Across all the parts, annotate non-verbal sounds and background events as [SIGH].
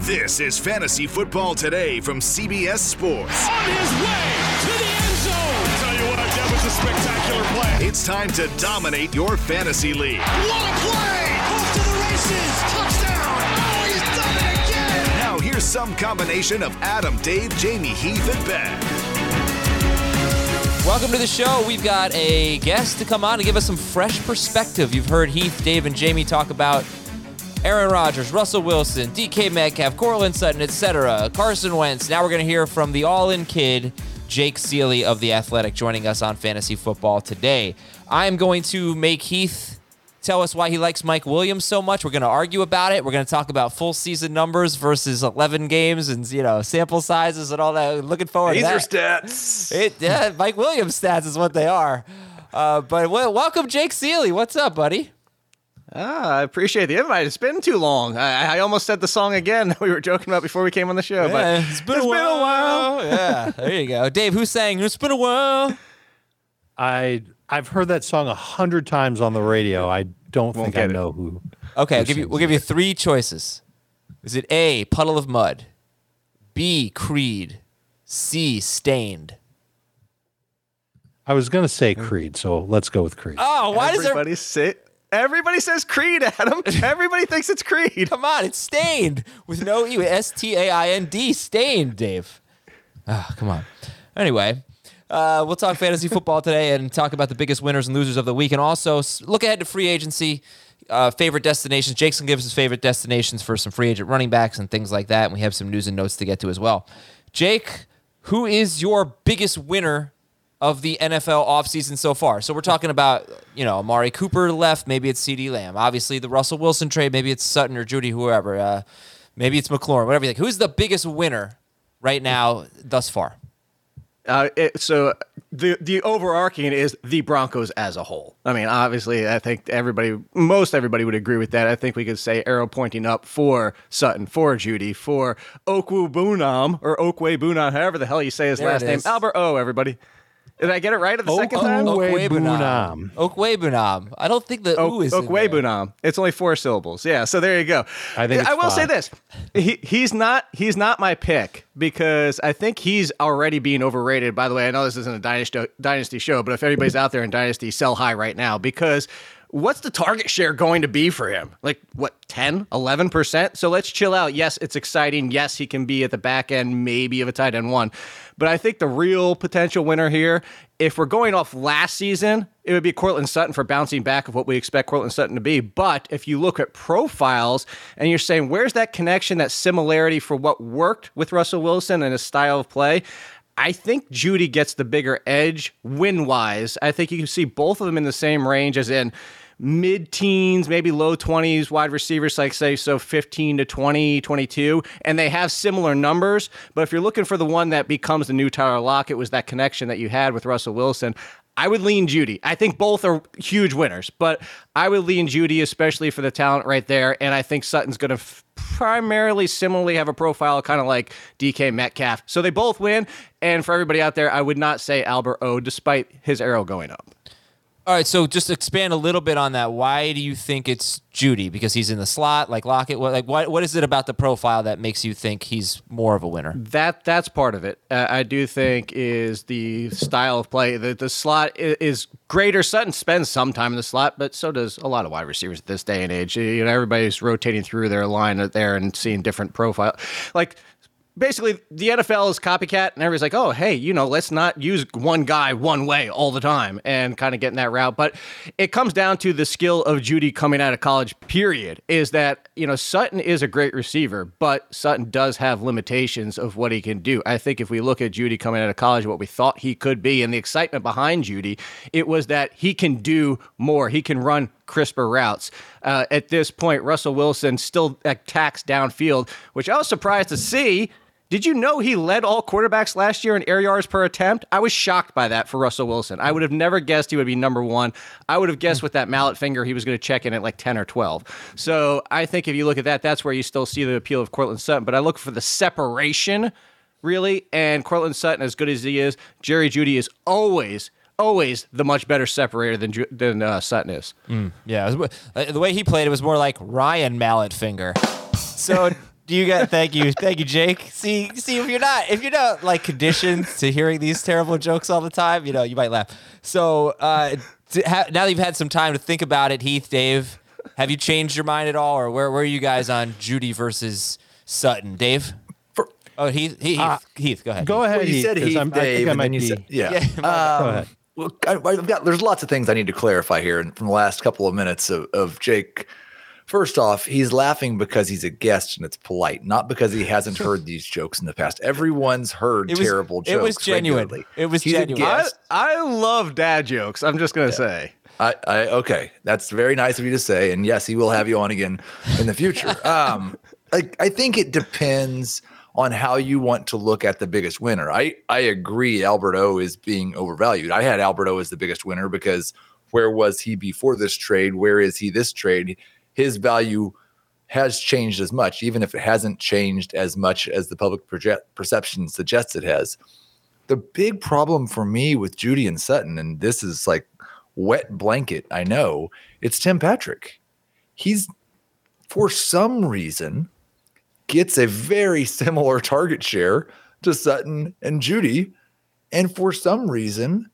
This is Fantasy Football Today from CBS Sports. On his way to the end zone. Tell you what, that was a spectacular play. It's time to dominate your fantasy league. What a play! Off to the races. Touchdown. Oh, he's done it again. Now here's some combination of Adam, Dave, Jamie, Heath, and Ben. Welcome to the show. We've got a guest to come on to give us some fresh perspective. You've heard Heath, Dave, and Jamie talk about Aaron Rodgers, Russell Wilson, DK Metcalf, Courtland Sutton, etc., Carson Wentz. Now we're going to hear from the all in kid, Jake Ciely of The Athletic, joining us on Fantasy Football today. I'm going to make Heath tell us why he likes Mike Williams so much. We're going to argue about it. We're going to talk about full season numbers versus 11 games and, you know, sample sizes and all that. Looking forward These to are that. stats. It, yeah, Mike Williams stats is what they are. Uh, but well, welcome, Jake Ciely. What's up, buddy? Ah, I appreciate the invite. It's been too long. I, I almost said the song again [LAUGHS] that we were joking about before we came on the show, but Yeah, it's been, a, while. [LAUGHS] yeah, there you go. Dave, who's saying it's been a while? I I've heard that song a hundred times on the radio. I don't think I get it. know who. Okay, I'll give you, we'll give you three choices. Is it A, Puddle of Mudd, B, Creed, C, Staind? I was gonna say Creed, so let's go with Creed. Oh, why does everybody say everybody says Creed, Adam. [LAUGHS] everybody thinks it's Creed. Come on, it's Staind with no E, S T A I N D, Staind, Dave. Ah, come on. Anyway, uh, we'll talk fantasy football today and talk about the biggest winners and losers of the week, and also look ahead to free agency. Uh, favorite destinations. Jake's gonna give us his favorite destinations for some free agent running backs and things like that. And we have some news and notes to get to as well. Jake, who is your biggest winner of the NFL offseason so far? So we're talking about, you know, Amari Cooper left, maybe it's CeeDee Lamb. Obviously, the Russell Wilson trade, maybe it's Sutton or Jeudy, whoever. Uh, maybe it's McLaurin, whatever you think. Who's the biggest winner right now thus far? Uh, it, so the the overarching is the Broncos as a whole. I mean, obviously, I think everybody, most everybody would agree with that. I think we could say arrow pointing up for Sutton, for Jeudy, for Okwu Bunam or Okwe Bunam, however the hell you say his There last name. Albert O. Everybody, did I get it right at the oh, second time? Oh, Okwe Okwebunam. Bunam. Okwebunam. I don't think the Oak, ooh is in there. Okwebunam. It's only four syllables. Yeah, so there you go. I think it's I will say this: he, he's not he's not my pick because I think he's already being overrated. By the way, I know this isn't a dynasty dynasty show, but if anybody's out there in dynasty, sell high right now because. What's the target share going to be for him? Like, what, 10, 11%? So let's chill out. Yes, it's exciting. Yes, he can be at the back end, maybe of a tight end one. But I think the real potential winner here, if we're going off last season, it would be Courtland Sutton for bouncing back of what we expect Courtland Sutton to be. But if you look at profiles and you're saying, where's that connection, that similarity for what worked with Russell Wilson and his style of play? I think Jeudy gets the bigger edge win wise. I think you can see both of them in the same range, as in mid teens, maybe low 20s wide receivers, like say, so 15 to 20, 22. And they have similar numbers. But if you're looking for the one that becomes the new Tyler Lockett, it was that connection that you had with Russell Wilson. I would lean Jeudy. I think both are huge winners, but I would lean Jeudy, especially for the talent right there. And I think Sutton's going to f- primarily similarly have a profile kind of like DK Metcalf. So they both win. And for everybody out there, I would not say Albert O, despite his arrow going up. All right, so just expand a little bit on that. Why do you think it's Jeudy? Because he's in the slot, like Lockett. What, like, what, what is it about the profile that makes you think he's more of a winner? That that's part of it. Uh, I do think is the style of play. The the slot is, is greater. Sutton spends some time in the slot, but so does a lot of wide receivers at this day and age. You know, everybody's rotating through their line there and seeing different profile. Like basically the NFL is copycat, and everybody's like, oh, hey, you know, let's not use one guy one way all the time and kind of getting that route. But it comes down to the skill of Jeudy coming out of college, period. Is that, you know, Sutton is a great receiver, but Sutton does have limitations of what he can do. I think if we look at Jeudy coming out of college, what we thought he could be, and the excitement behind Jeudy, it was that he can do more. He can run crisper routes. Uh, at this point, Russell Wilson still attacks downfield, which I was surprised to see did you know he led all quarterbacks last year in air yards per attempt? I was shocked by that for Russell Wilson. I would have never guessed he would be number one. I would have guessed with that mallet finger he was going to check in at like 10 or 12. So I think if you look at that, that's where you still see the appeal of Courtland Sutton. But I look for the separation, really. And Courtland Sutton, as good as he is, Jerry Jeudy is always always the much better separator than than uh, Sutton is. Mm, yeah, uh, the way he played it was more like Ryan Mallet Finger. So do you get thank you thank you Jake. See see if you're not if you're not like conditioned to hearing these terrible jokes all the time you know you might laugh. So uh, ha- now that you've had some time to think about it Heath Dave have you changed your mind at all? Or where, where are you guys on jeudy versus Sutton? Dave? For, oh Heath Heath, uh, Heath go ahead. go ahead well, you Heath, said Heath I'm, Dave I and then you be, said yeah, yeah [LAUGHS] um, go ahead well, I, have got there's lots of things I need to clarify here and from the last couple of minutes of, of Jake First off, he's laughing because he's a guest and it's polite, not because he hasn't [LAUGHS] heard these jokes in the past. Everyone's heard was, terrible jokes. It was genuine. Regularly. It was he's genuine. I, I, love dad jokes. I'm just gonna yeah. say. I, I, okay, that's very nice of you to say, and yes, he will have you on again in the future. [LAUGHS] um, I, I think it depends on how you want to look at the biggest winner. I I agree. Albert O is being overvalued. I had Albert O as the biggest winner because where was he before this trade? Where is he this trade? his value has changed as much, even if it hasn't changed as much as the public project, perception suggests it has. The big problem for me with Jeudy and Sutton, and this is like wet blanket, I know, it's Tim Patrick. He's, for some reason, gets a very similar target share to Sutton and Jeudy, And for some reason,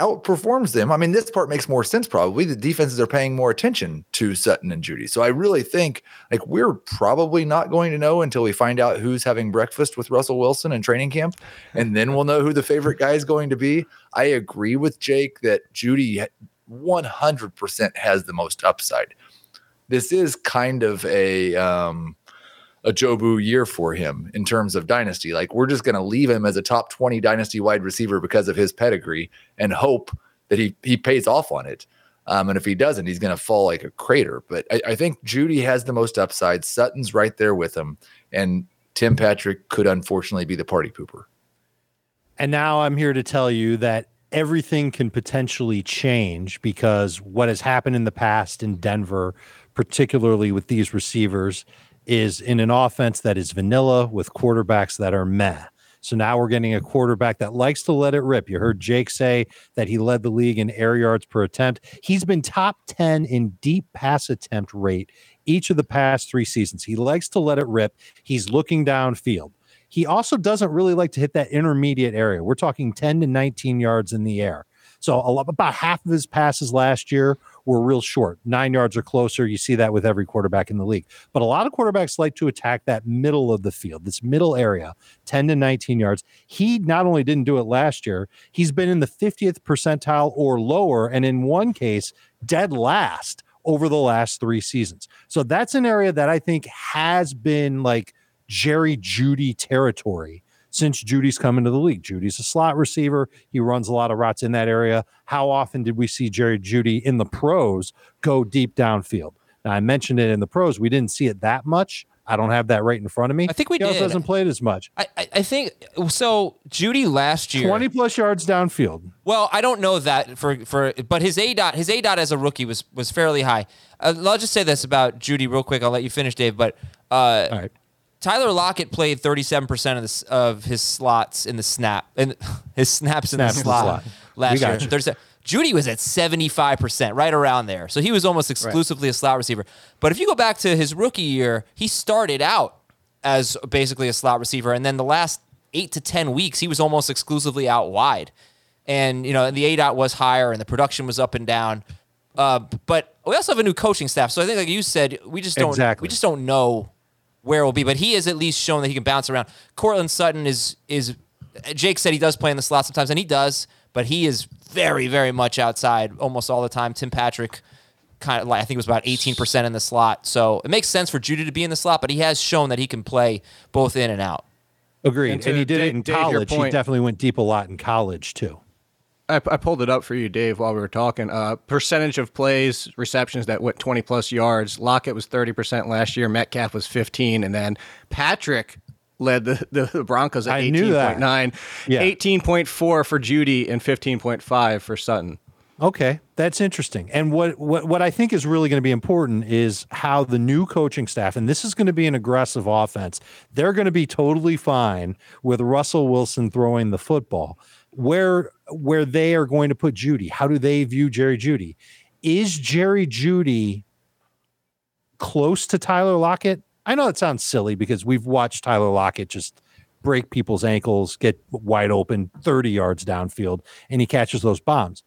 outperforms them. I mean, this part makes more sense probably. The defenses are paying more attention to Sutton and Jeudy. So I really think like we're probably not going to know until we find out who's having breakfast with Russell Wilson in training camp. And then we'll know who the favorite guy is going to be. I agree with Jake that Jeudy 100% has the most upside. This is kind of a um, a Jobu year for him in terms of dynasty. Like we're just going to leave him as a top 20 dynasty wide receiver because of his pedigree and hope that he he pays off on it. Um, and if he doesn't, he's going to fall like a crater. But I, I think Jeudy has the most upside. Sutton's right there with him, and Tim Patrick could unfortunately be the party pooper. And now I'm here to tell you that everything can potentially change because what has happened in the past in Denver, particularly with these receivers, is in an offense that is vanilla with quarterbacks that are meh. So now we're getting a quarterback that likes to let it rip. You heard Jake say that he led the league in air yards per attempt. He's been top 10 in deep pass attempt rate each of the past three seasons. He likes to let it rip. He's looking downfield. He also doesn't really like to hit that intermediate area. We're talking 10 to 19 yards in the air. So about half of his passes last year were real short, nine yards or closer. You see that with every quarterback in the league. But a lot of quarterbacks like to attack that middle of the field, this middle area, 10 to 19 yards. He not only didn't do it last year, he's been in the 50th percentile or lower, and in one case, dead last over the last three seasons. So that's an area that I think has been like Jerry Jeudy territory since Jeudy's come into the league. Jeudy's a slot receiver. He runs a lot of routes in that area. How often did we see Jerry Jeudy in the pros go deep downfield? Now, I mentioned it in the pros. We didn't see it that much. I don't have that right in front of me. I think we he did. also doesn't play it as much. I, I think so. Jeudy last year, twenty plus yards downfield. Well, I don't know that for for, but his a dot his a dot as a rookie was was fairly high. Uh, I'll just say this about Jeudy real quick. I'll let you finish, Dave. But uh, All right. Tyler Lockett played 37% of, the, of his slots in the snap and [LAUGHS] his snaps in the slot, slot. last year. Jeudy was at 75%, right around there. So he was almost exclusively a slot receiver. But if you go back to his rookie year, he started out as basically a slot receiver. And then the last eight to 10 weeks, he was almost exclusively out wide. And, you know, the A dot was higher and the production was up and down. Uh, but we also have a new coaching staff. So I think, like you said, we just don't, Exactly. we just don't know where it will be. But he has at least shown that he can bounce around. Courtland Sutton is, is, Jake said he does play in the slot sometimes, and he does, but he is very, very much outside almost all the time. Tim Patrick, kind of like I think it was about 18% in the slot. So it makes sense for Jeudy to be in the slot, but he has shown that he can play both in and out. Agreed. And And, he did Dave- it in Dave, your college. He definitely went deep a lot in college too. I, I pulled it up for you, Dave, while we were talking. Uh, percentage of plays, receptions that went 20 plus yards. Lockett was 30% last year. Metcalf was 15. And then Patrick led the, the, Broncos at I 18.9. Yeah. 18.4 for Jeudy and 15.5 for Sutton. Okay, that's interesting. And what what what I think is really going to be important is how the new coaching staff, and this is going to be an aggressive offense. They're going to be totally fine with Russell Wilson throwing the football. Where where they are going to put Jeudy? How do they view Jerry Jeudy? Is Jerry Jeudy close to Tyler Lockett? I know it sounds silly because we've watched Tyler Lockett just break people's ankles, get wide open 30 yards downfield, and he catches those bombs.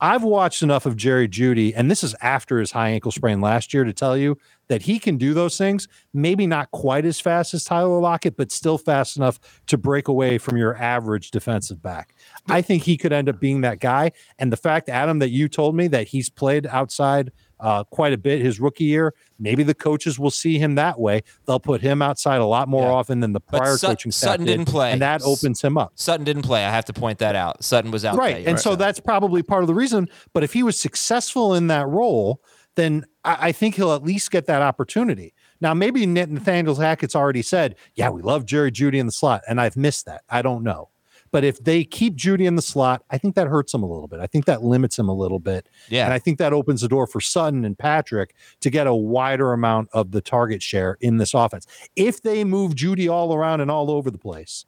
I've watched enough of Jerry Jeudy, and this is after his high ankle sprain last year to tell you that he can do those things. Maybe not quite as fast as Tyler Lockett, but still fast enough to break away from your average defensive back. I think he could end up being that guy. And the fact, Adam, that you told me that he's played outside uh, quite a bit his rookie year, maybe the coaches will see him that way. They'll put him outside a lot more Yeah. often than the But prior Sut- coaching staff Sutton did, didn't play. and that opens him up. Sutton didn't play. I have to point that out. Sutton was out. right and so that's probably part of the reason but if he was successful in that role then I, I think he'll at least get that opportunity now maybe nathaniel hackett's already said yeah we love jerry jeudy in the slot and i've missed that i don't know but if they keep jeudy in the slot i think that hurts him a little bit. I think that limits him a little bit. Yeah. and i think that opens the door for sutton and patrick to get a wider amount of the target share in this offense. If they move jeudy all around and all over the place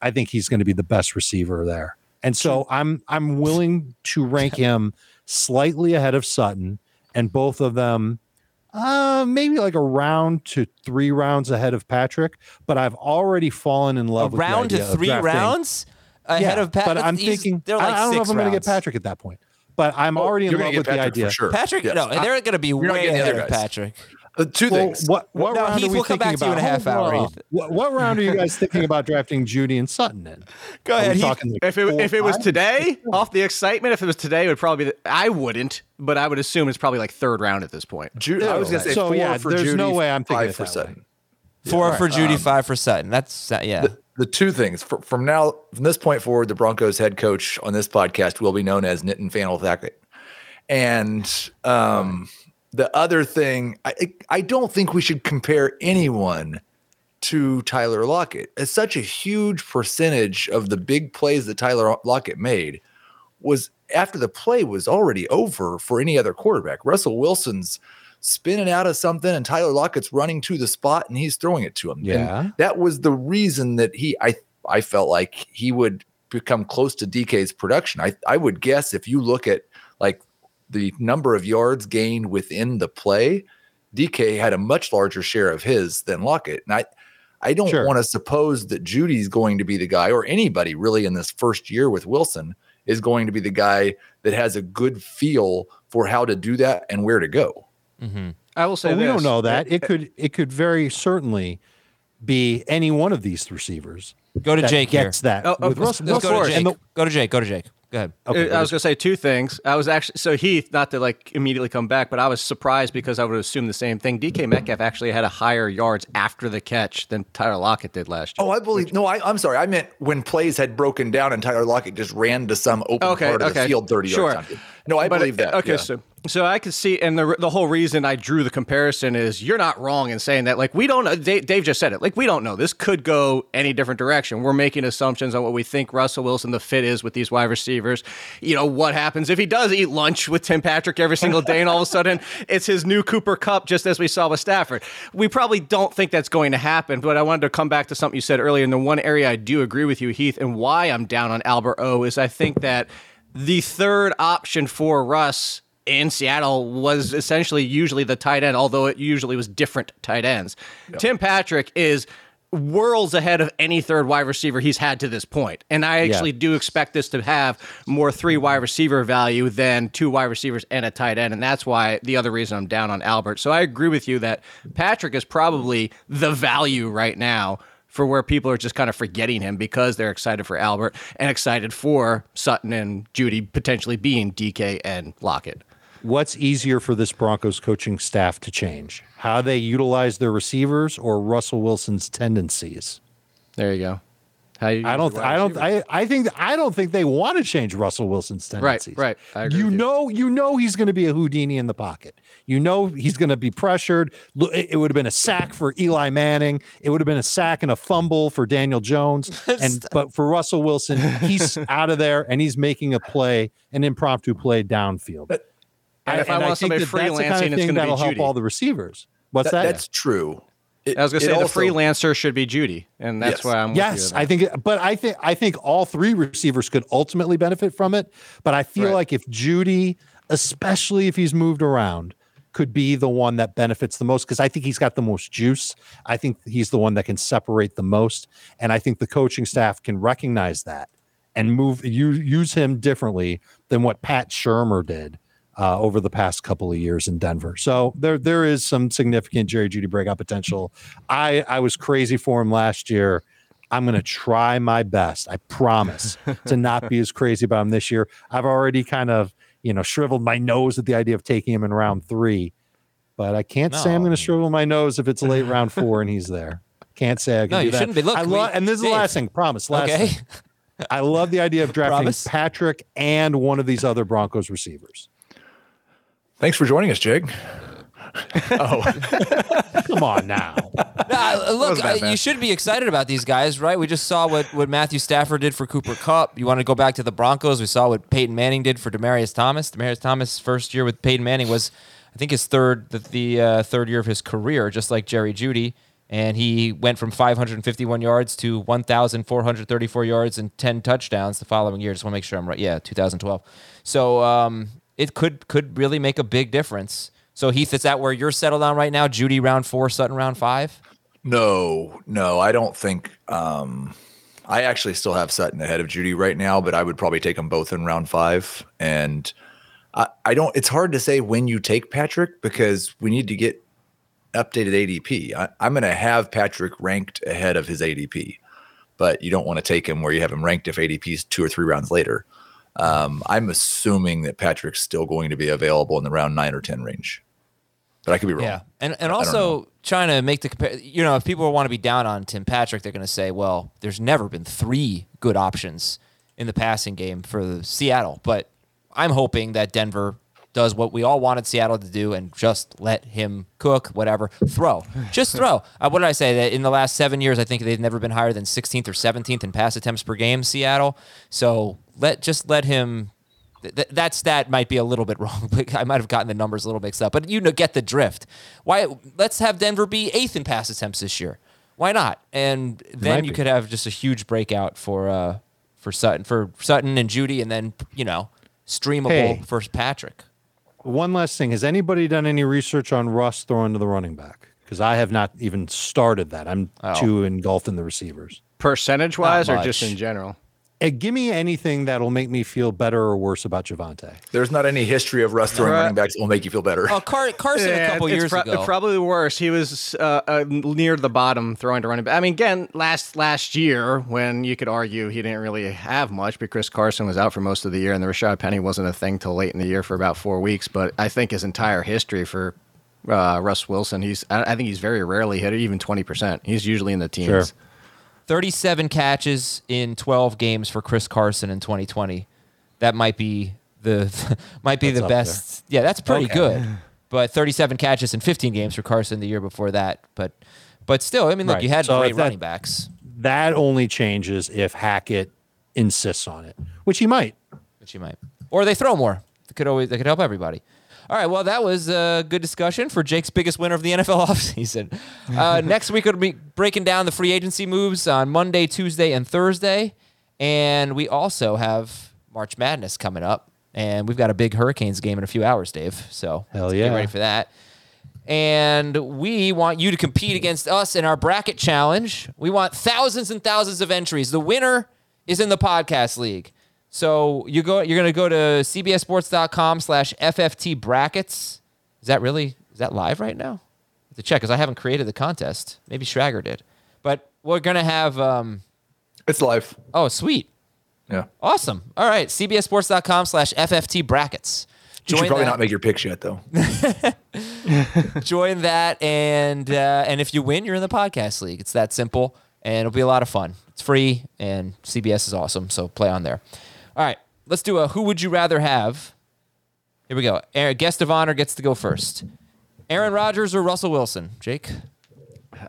I think he's going to be the best receiver there. And so I'm I'm willing to rank him slightly ahead of Sutton and both of them uh maybe like a round to 3 rounds ahead of Patrick, but I've already fallen in a love with the round to three rounds ahead Yeah, of Pat. But I'm thinking they're I- like I, don't know if I'm going to get Patrick at that point. But I'm already in love with get the idea. for sure. Patrick, Yes. no, they're going to be not way getting the ahead other of. Patrick. Uh, two Well, things. what what No, round Heath, are we we'll come thinking back to you in a about? half hour, Hold What, what round are you guys thinking about drafting Jeudy and Sutton in? Go ahead. Heath. like If it, if it was today, off the excitement, if it was today, it would probably be. The, I wouldn't, but I would assume it's probably like third round at this point. Ju- I was going to say So, four yeah, for there's Jeudy, no way I'm thinking five for that way. Sutton. Four for Jeudy, Um, five for Sutton. That's uh, yeah. The two things fr- from now, from this point forward, the Broncos head coach on this podcast will be known as Nitin Fanel Thackett. And um, the other thing, I, I don't think we should compare anyone to Tyler Lockett. It's such a huge percentage of the big plays that Tyler Lockett made was after the play was already over for any other quarterback. Russell Wilson's spinning out of something and Tyler Lockett's running to the spot and he's throwing it to him. And Yeah. that was the reason that he I I felt like he would become close to DK's production. I I would guess if you look at like the number of yards gained within the play, DK had a much larger share of his than Lockett. And I I don't Sure. want to suppose that Jeudy's going to be the guy or anybody really in this first year with Wilson is going to be the guy that has a good feel for how to do that and where to go. Mm-hmm. I will say Well, we don't know that. It could it could very certainly be any one of these receivers. Go to that Jake here. that Oh, oh, with let's- Russell. Let's go to Jake. And the- go to Jake. Go to Jake. Go ahead. Uh, okay, I was going to say two things. I was actually so Heath, not to like immediately come back, but I was surprised because I would assume the same thing. DK Metcalf actually had a higher yards after the catch than Tyler Lockett did last year. Oh, I believe. No, I, I'm sorry. I meant when plays had broken down and Tyler Lockett just ran to some open Okay, part of okay. the field 30 Sure. yards. down. No, I But, believe that. Okay, yeah. so so I could see, and the the whole reason I drew the comparison is you're not wrong in saying that. Like we don't, know Dave, Dave just said it. Like we don't know. This could go any different direction. We're making assumptions on what we think Russell Wilson the fit is with these wide receivers. You know what happens if he does eat lunch with Tim Patrick every single day, and all of a sudden [LAUGHS] it's his new Cooper Kupp, just as we saw with Stafford. We probably don't think that's going to happen. But I wanted to come back to something you said earlier. And the one area I do agree with you, Heath, and why I'm down on Albert O is I think that the third option for Russ in Seattle was essentially usually the tight end, although it usually was different tight ends. Tim Patrick is worlds ahead of any third wide receiver he's had to this point. And I actually Yeah. do expect this to have more three wide receiver value than two wide receivers and a tight end. And that's why the other reason I'm down on Albert. So I agree with you that Patrick is probably the value right now for where people are just kind of forgetting him because they're excited for Albert and excited for Sutton and Jeudy potentially being DK and Lockett. What's easier for this Broncos coaching staff to change? How they utilize their receivers or Russell Wilson's tendencies? There you go. How you I don't. I don't. I, I think. I don't think they want to change Russell Wilson's tendencies. right. I agree You with you. know. You know he's going to be a Houdini in the pocket. You know he's going to be pressured. It it would have been a sack for Eli Manning. It would have been a sack and a fumble for Daniel Jones. [LAUGHS] And but for Russell Wilson, he's [LAUGHS] out of there and he's making a play, an impromptu play downfield. And if I want think somebody that that's the kind freelancing, of it's thing gonna that'll help Jeudy. all the receivers. What's That- that? That's true. It- I was gonna say also- the freelancer should be Jeudy, and that's Yes. why I'm with you Yes, I think, but I think I think all three receivers could ultimately benefit from it. But I feel Right. like if Jeudy, especially if he's moved around, could be the one that benefits the most because I think he's got the most juice. I think he's the one that can separate the most, and I think the coaching staff can recognize that and move use, use him differently than what Pat Shurmur did. Uh, over the past couple of years in Denver, so there there is some significant Jerry Jeudy breakout potential. I I was crazy for him last year. I'm going to try my best. I promise [LAUGHS] to not be as crazy about him this year. I've already kind of, you know, shriveled my nose at the idea of taking him in round three, but I can't say I'm going to shrivel my nose if it's late round four and he's there. Can't say I can No, do you that. shouldn't be. Look, I lo- and this is the last thing. Promise. Last Okay. thing. I love the idea of [LAUGHS] drafting Promise? Patrick and one of these other Broncos receivers. Thanks for joining us, Jake. Oh, [LAUGHS] come on now. Nah, look, wasn't uh, you should be excited about these guys, right? We just saw what, what Matthew Stafford did for Cooper Kupp. You want to go back to the Broncos? We saw what Peyton Manning did for Demaryius Thomas. Demaryius Thomas' first year with Peyton Manning was, I think, his third the, the uh, third year of his career, just like Jerry Jeudy. And he went from 551 yards to 1,434 yards and 10 touchdowns the following year. Just want to make sure I'm right. Yeah, 2012. So um, it could could really make a big difference. So Heath, is that where you're settled on right now? Jeudy round four, Sutton round five. No, no, I don't think. Um, I actually still have Sutton ahead of Jeudy right now, but I would probably take them both in round five. And I, I don't. It's hard to say when you take Patrick because we need to get updated ADP. I, I'm going to have Patrick ranked ahead of his ADP, but you don't want to take him where you have him ranked if ADP is two or three rounds later. Um, I'm assuming that Patrick's still going to be available in the round nine or ten range, but I could be wrong. Yeah, and and also trying to make the compare. You know, if people want to be down on Tim Patrick, they're going to say, "Well, there's never been three good options in the passing game for Seattle." But I'm hoping that Denver does what we all wanted Seattle to do and just let him cook, whatever, throw, just [LAUGHS] throw. Uh, what did I say? That in the last seven years, I think they've never been higher than 16th or 17th in pass attempts per game. Seattle, so let just let him th- th- that stat might be a little bit [LAUGHS] wrong. But I might have gotten the numbers a little mixed up. But you know, get the drift. Why? Let's have Denver be eighth in pass attempts this year. Why not? And then you be. could have just a huge breakout for uh for Sutton for Sutton and Jeudy, and then you know streamable Hey. for Patrick. One last thing. Has anybody done any research on Russ throwing to the running back? Because I have not even started that. I'm Oh. too engulfed in the receivers. Percentage wise, or just in general? Give me anything that'll make me feel better or worse about Javonte. There's not any history of Russ throwing Right. running backs that will make you feel better. Oh, Car- Carson a couple it's years pro- ago. Probably worse. He was uh, uh, near the bottom throwing to running back. I mean, again, last last year when you could argue he didn't really have much because Chris Carson was out for most of the year and the Rashaad Penny wasn't a thing till late in the year for about four weeks. But I think his entire history for uh, Russ Wilson, he's I, I think he's very rarely hit even twenty percent. He's usually in the teens. Sure. 37 catches in 12 games for Chris Carson in 2020. That might be the [LAUGHS] might be That's the best. Yeah, that's pretty Okay. good. [LAUGHS] But 37 catches in 15 games for Carson the year before that. But but still, I mean, look, Right. you had So great that- running backs, That only changes if Hackett insists on it, which he might. which he might, or they throw more. Could always they could help everybody. All right, well, that was a good discussion for Jake's biggest winner of the [LAUGHS] NFL offseason. Uh, [LAUGHS] next week, we'll be breaking down the free agency moves on Monday, Tuesday, and Thursday. And we also have March Madness coming up, and we've got a big Hurricanes game in a few hours, Dave. So Hell yeah. get ready for that. And we want you to compete against us in our bracket challenge. We want thousands and thousands of entries. The winner is in the podcast league. So you go you're gonna go to cbssports.com slash FFT brackets. Is that really is that live right now? To check because I haven't created the contest. Maybe Schrager did. But we're gonna have um It's live. oh sweet. Yeah. Awesome. All right. CBSSports.com slash FFT brackets. You should probably that. not make your picks yet, though. [LAUGHS] [LAUGHS] join that and uh, and if you win you're in the podcast league it's that simple and it'll be a lot of fun it's free and cbs is awesome so play on there all right let's do a who would you rather have? Here we go. Aaron, guest of honor gets to go first. Aaron rodgers or russell wilson? Jake?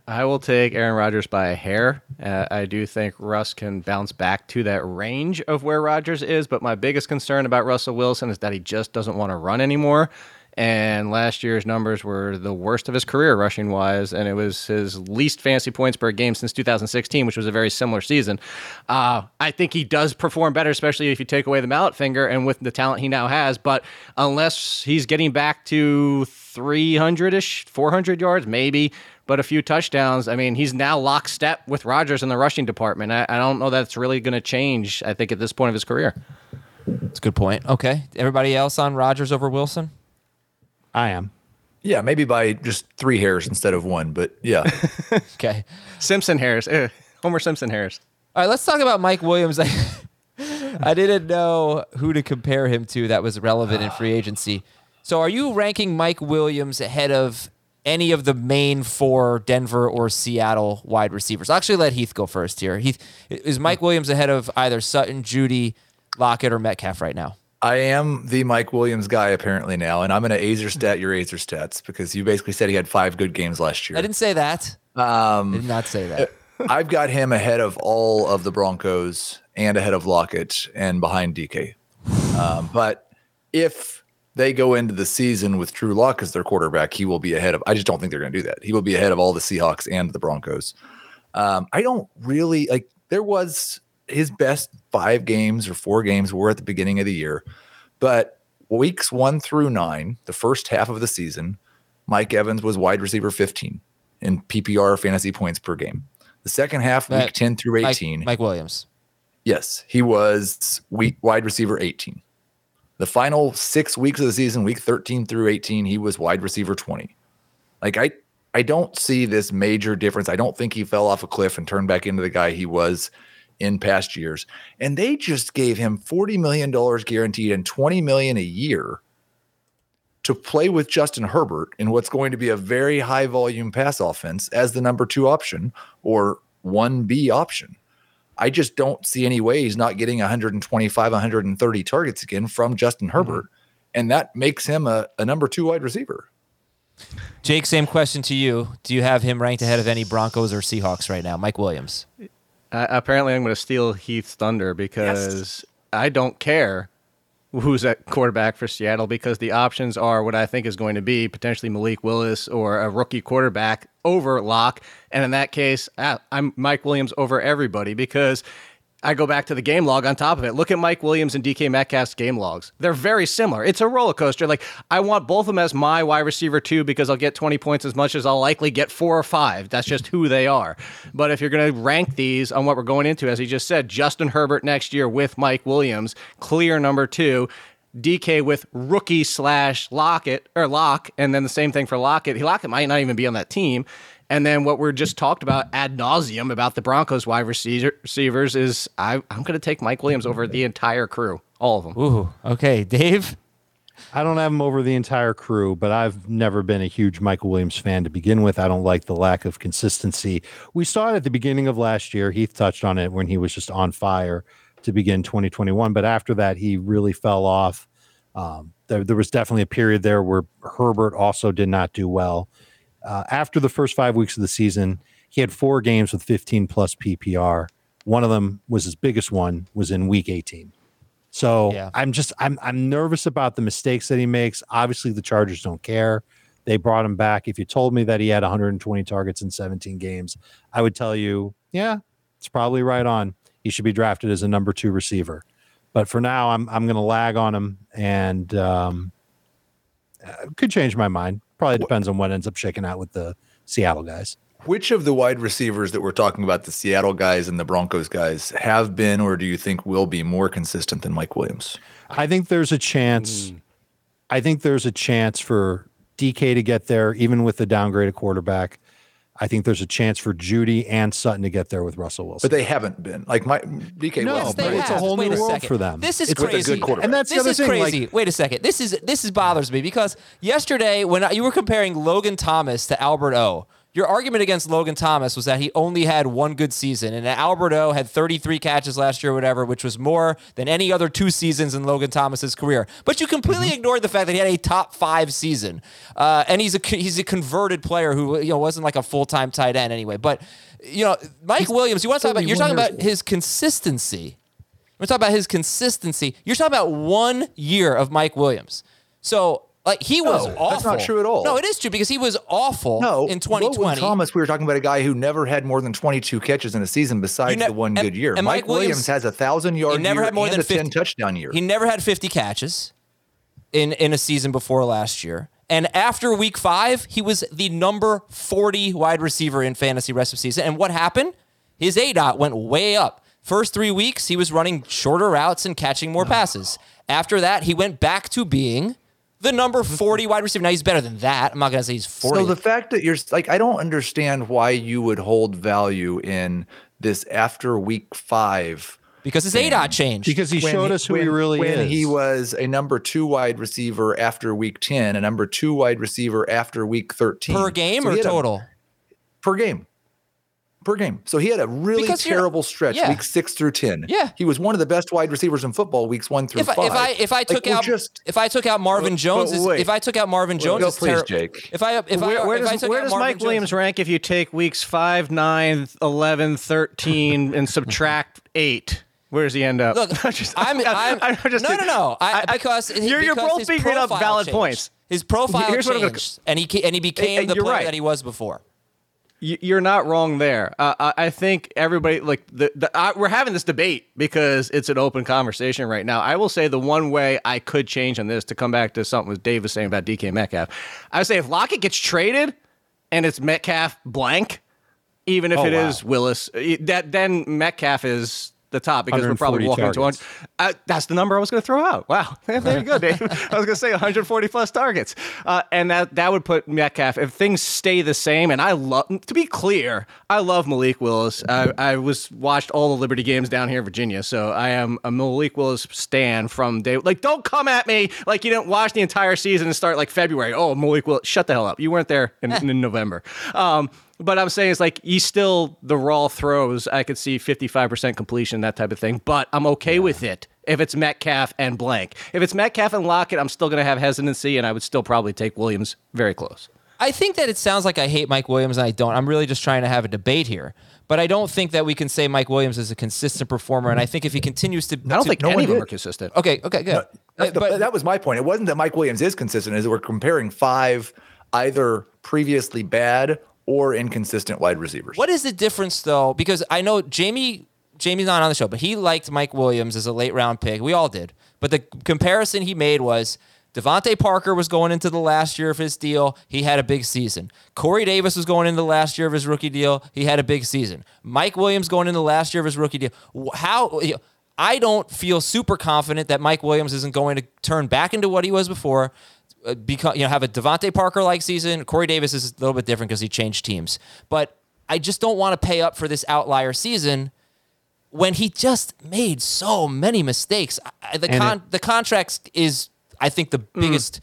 I will take Aaron Rodgers by a hair. Uh, I do think Russ can bounce back to that range of where Rodgers is, but my biggest concern about Russell Wilson is that he just doesn't want to run anymore. And last year's numbers were the worst of his career rushing wise, and it was his least fantasy points per game since 2016, which was a very similar season. Uh, I think he does perform better, especially if you take away the mallet finger and with the talent he now has. But unless he's getting back to 300 ish, 400 yards, maybe, but a few touchdowns. I mean, he's now lockstep with Rodgers in the rushing department. I, I don't know that's really going to change, I think, at this point of his career. that's a good point okay everybody else on rodgers over wilson I am. Yeah, maybe by just three hairs instead of one, but yeah. [LAUGHS] okay Simpson Harris, eh, Homer Simpson Harris. All right, let's talk about Mike Williams. I, [LAUGHS] I didn't know who to compare him to that was relevant in free agency. So, are you ranking Mike Williams ahead of any of the main four Denver or Seattle wide receivers? I'll actually let Heath go first here. Heath, is Mike Williams ahead of either Sutton, Jeudy, Lockett, or Metcalf right now? I am the Mike Williams guy apparently now, and I'm going to Azer stat your Azer stats because you basically said he had five good games last year. I didn't say that. Um, I did not say that. I've got him ahead of all of the Broncos and ahead of Lockett and behind DK. Um, but if they go into the season with Drew Lock as their quarterback, he will be ahead of. I just don't think they're going to do that. He will be ahead of all the Seahawks and the Broncos. Um, I don't really like. There was his best five games or four games were at the beginning of the year, but weeks one through nine, the first half of the season, Mike Evans was wide receiver 15 in PPR fantasy points per game. The second half, week That- 10 through Mike, 18, Mike Williams. yes, he was week wide receiver 18. The final six weeks of the season, week 13 through 18, he was wide receiver 20. Like I, I don't see this major difference. I don't think he fell off a cliff and turned back into the guy he was in past years. And they just gave him $40 million guaranteed and 20 million a year to play with Justin Herbert in what's going to be a very high volume pass offense as the number two option or 1B option. I just don't see any way he's not getting 125, 130 targets again from Justin mm-hmm. Herbert. And that makes him a, a number two wide receiver. Jake, same question to you. Do you have him ranked ahead of any Broncos or Seahawks right now? Mike Williams. Uh, apparently, I'm going to steal Heath's thunder because I don't care who's at quarterback for Seattle because the options are what I think is going to be potentially Malik Willis or a rookie quarterback over Lock. And in that case, I'm Mike Williams over everybody because I go back to the game log on top of it. Look at Mike Williams and DK Metcalf's game logs. They're very similar. It's a roller coaster. Like I want both of them as my wide receiver too because I'll get 20 points as much as I'll likely get four or five. That's just who they are. But if you're going to rank these on what we're going into, as he just said, Justin Herbert next year with Mike Williams, clear number two. DK with rookie slash Lockett or Lock, and then the same thing for Lockett. He lockett might not even be on that team. And then what we're just talked about ad nauseum about the Broncos wide receiver, receivers is I, I'm going to take Mike Williams over the entire crew, all of them. Ooh, okay. Dave? I don't have him over the entire crew, but I've never been a huge Michael Williams fan to begin with. I don't like the lack of consistency. We saw it at the beginning of last year. Heath touched on it when he was just on fire to begin 2021. But after that, he really fell off. Um, there, there was definitely a period there where Herbert also did not do well. Uh, after the first five weeks of the season, he had four games with 15 plus PPR. One of them was his biggest one was in week 18. So Yeah. I'm just I'm I'm nervous about the mistakes that he makes. Obviously, the Chargers don't care. They brought him back. If you told me that he had 120 targets in 17 games, I would tell you, yeah, it's probably right on. He should be drafted as a number two receiver. But for now, I'm I'm going to lag on him, and um, uh, could change my mind. Probably depends on what ends up shaking out with the Seattle guys. Which of the wide receivers that we're talking about, the Seattle guys and the Broncos guys, have been or do you think will be more consistent than Mike Williams? I think there's a chance. Hmm. I think there's a chance for DK to get there, even with the downgrade of quarterback. I think there's a chance for Jeudy and Sutton to get there with Russell Wilson. But they haven't been. Like my DK No, Wilson. but they it's a whole Wait new a world second. for them. This is It's with a crazy. good quarterback. And that's the this other is thing, like- crazy. Wait a second. This is this is bothers me because yesterday when I, you were comparing Logan Thomas to Albert O, your argument against Logan Thomas was that he only had one good season, and Albert O had 33 catches last year, or whatever, which was more than any other two seasons in Logan Thomas's career. But you completely Mm-hmm. ignored the fact that he had a top five season, uh, and he's a he's a converted player who you know wasn't like a full time tight end anyway. But you know, Mike Williams, you want to talk about? You're talking 31 years about his consistency. We're talking about his consistency. You're talking about one year of Mike Williams. So, like, he was No, awful. that's not true at all. No, it is true because he was awful No, in Logan 2020. Thomas, we were talking about a guy who never had more than 22 catches in a season besides You the one and- good year. and Mike, Mike Williams, Williams- has a thousand yard he never had more than a 50 10 touchdown year. He never had 50 catches in in a season before last year. And after week five, he was the number 40 wide receiver in fantasy rest of season. And what happened? His A dot went way up. First three weeks, he was running shorter routes and catching more [SIGHS] passes. After that, he went back to being the number 40 wide receiver. Now he's better than that. I'm not going to say he's 40. So the fact that you're like, I don't understand why you would hold value in this after week five. because his A dot changed. because he when showed us who he when- really when is. When he was a number two wide receiver after week 10, a number two wide receiver after week 13. per game So or he had a- total? per game. Per game. So he had a really Because terrible stretch, yeah. week six through 10. Yeah. He was one of the best wide receivers in football, weeks one through if I, five. if I if I took we're out just if I took out Marvin oh, Jones, wait. if I took out Marvin Jones, go is please, ter- Jake. If I if where, I where if I does, took where out does Mike Jones- Williams rank if you take weeks 5, 9, 11, 13, [LAUGHS] and subtract 8? Where does he end up? Look, [LAUGHS] I'm just- I'm, [LAUGHS] I'm, I'm just- no, no, no. I, I- I- because you're, you're because both his figuring up valid changed. points. His profile Here's what I'm gonna- changed, and he and he became and the player right. that he was before. You're not wrong there. Uh, I I think everybody like the, the uh, we're having this debate because it's an open conversation right now. I will say the one way I could change on this to come back to something Dave was saying about DK Metcalf. I would say if Lockett gets traded and it's Metcalf blank, even if Oh, it is wow. Willis, uh, that then Metcalf is the top because we're probably 140 walking into one. Uh, that's the number I was going to throw out. Wow, [LAUGHS] there you go, Dave. [LAUGHS] I was going to say 140 plus targets, uh, and that that would put Metcalf if things stay the same. And I love to be clear, I love Malik Willis. I, I was watched all the Liberty games down here in Virginia, so I am a Malik Willis stan from day. Like, don't come at me like you didn't watch the entire season and start like February. Oh, Malik Willis, shut the hell up. You weren't there in, in November. Um, but I'm saying it's like he still the raw throws. I could see 55% completion, that type of thing. But I'm okay with it if it's Metcalf and blank. If it's Metcalf and Lockett, I'm still going to have hesitancy, and I would still probably take Williams very close. I think that it sounds like I hate Mike Williams, and I don't. I'm really just trying to have a debate here. But I don't think that we can say Mike Williams is a consistent performer, and I think if he continues to, I don't to- think no any one of them are consistent. Okay, okay, good. That's the- but that was my point. It wasn't that Mike Williams is consistent, is that we're comparing five either previously bad or inconsistent wide receivers. What is the difference though? Because I know Jamie Jamie's not on the show, but he liked Mike Williams as a late round pick. We all did. But the comparison he made was DeVante Parker was going into the last year of his deal. He had a big season. Corey Davis was going into the last year of his rookie deal. He had a big season. Mike Williams going into the last year of his rookie deal. How I don't feel super confident that Mike Williams isn't going to turn back into what he was before Uh, become you know have a DeVante Parker like season. Corey Davis is a little bit different because he changed teams, but I just don't want to pay up for this outlier season when he just made so many mistakes. I- The And con- the contract is I think the mm. biggest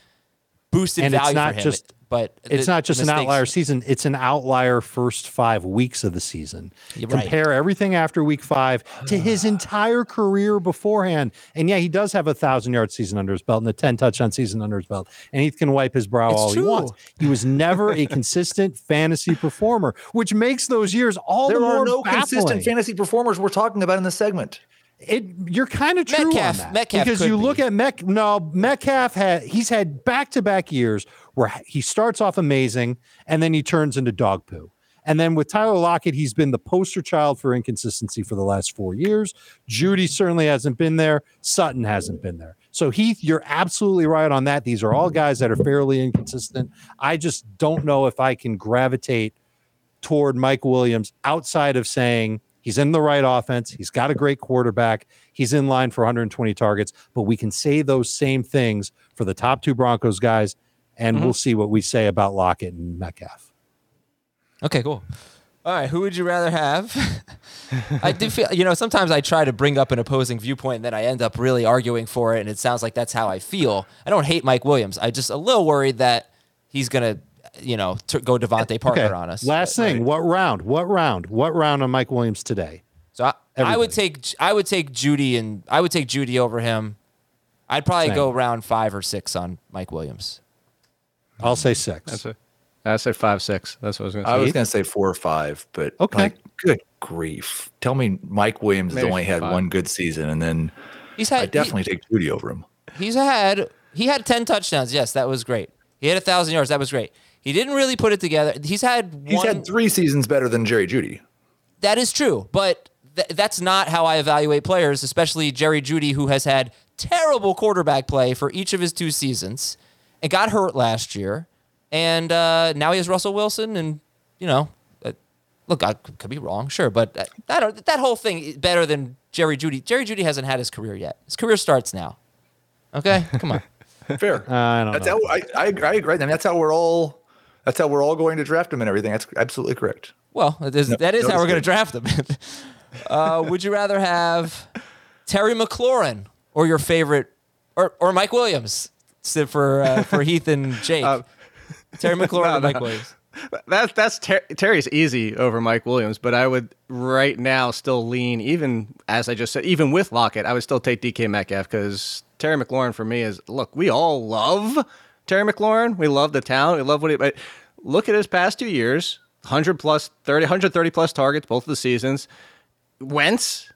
boosted And it's value not for him. just- but it's the not just an mistakes- outlier season it's an outlier first five weeks of the season You're right. compare everything after week five to his [SIGHS] entire career beforehand and yeah he does have a thousand yard season under his belt and a 10 touchdown season under his belt and he can wipe his brow It's all true. he wants he was never a [LAUGHS] consistent fantasy performer which makes those years all there the more are no baffling. consistent fantasy performers we're talking about in this segment. It you're kind of true Metcalf- on that Metcalf because you be. look at Met. No, Metcalf had he's had back to back years where he starts off amazing and then he turns into dog poo, And then with Tyler Lockett, he's been the poster child for inconsistency for the last four years. Jeudy certainly hasn't been there. Sutton hasn't been there. So Heath, you're absolutely right on that. These are all guys that are fairly inconsistent. I just don't know if I can gravitate toward Mike Williams outside of saying he's in the right offense, he's got a great quarterback, he's in line for 120 targets, but we can say those same things for the top two Broncos guys, and we'll mm-hmm. see what we say about Lockett and Metcalf. Okay, cool. All right, who would you rather have? [LAUGHS] I do feel, you know, sometimes I try to bring up an opposing viewpoint and then I end up really arguing for it, and it sounds like that's how I feel. I don't hate Mike Williams. I just a little worried that he's gonna, you know, t- go Devontae eh, Parker on us. Last But- thing, what round? What round? What round on Mike Williams today? So I, I would take I would take Jeudy and I would take Jeudy over him. I'd probably Same. go round five or six on Mike Williams. I'll say six. That's it. I said five six. That's what I was going to say. I was going to say four or five, but Okay. like, good grief. Tell me Mike Williams has only had five. one good season, and then He's had I had definitely take Jeudy over him. he's had he had ten touchdowns. Yes, that was great. He had a thousand yards. That was great. He didn't really put it together. He's had He's had three seasons better than Jerry Jeudy. That is true, but th- that's not how I evaluate players, especially Jerry Jeudy, who has had terrible quarterback play for each of his two seasons and got hurt last year. And uh, now he has Russell Wilson, and, you know, uh, look, I could be wrong, sure, but uh, I don't, that whole thing is better than Jerry Jeudy. Jerry Jeudy hasn't had his career yet. His career starts now. Okay? Come on. [LAUGHS] Fair. I don't That's know. how I, I, I agree. I mean, that's how we're all. That's how we're all going to draft him and everything. That's absolutely correct. Well, that is, that is how we're going to draft them. [LAUGHS] uh, would you rather have Terry McLaurin or your favorite, or, or Mike Williams sit for uh, for [LAUGHS] Heath and Jake? Terry [LAUGHS] McLaurin or Mike Williams? That's that's Ter- Terry's easy over Mike Williams, but I would right now still lean even as I just said, even with Lockett, I would still take DK Metcalf because Terry McLaurin for me is look, we all love Terry McLaurin, we love the talent, we love what he. But look at his past two years, hundred plus 30, 130 plus targets both of the seasons. Wentz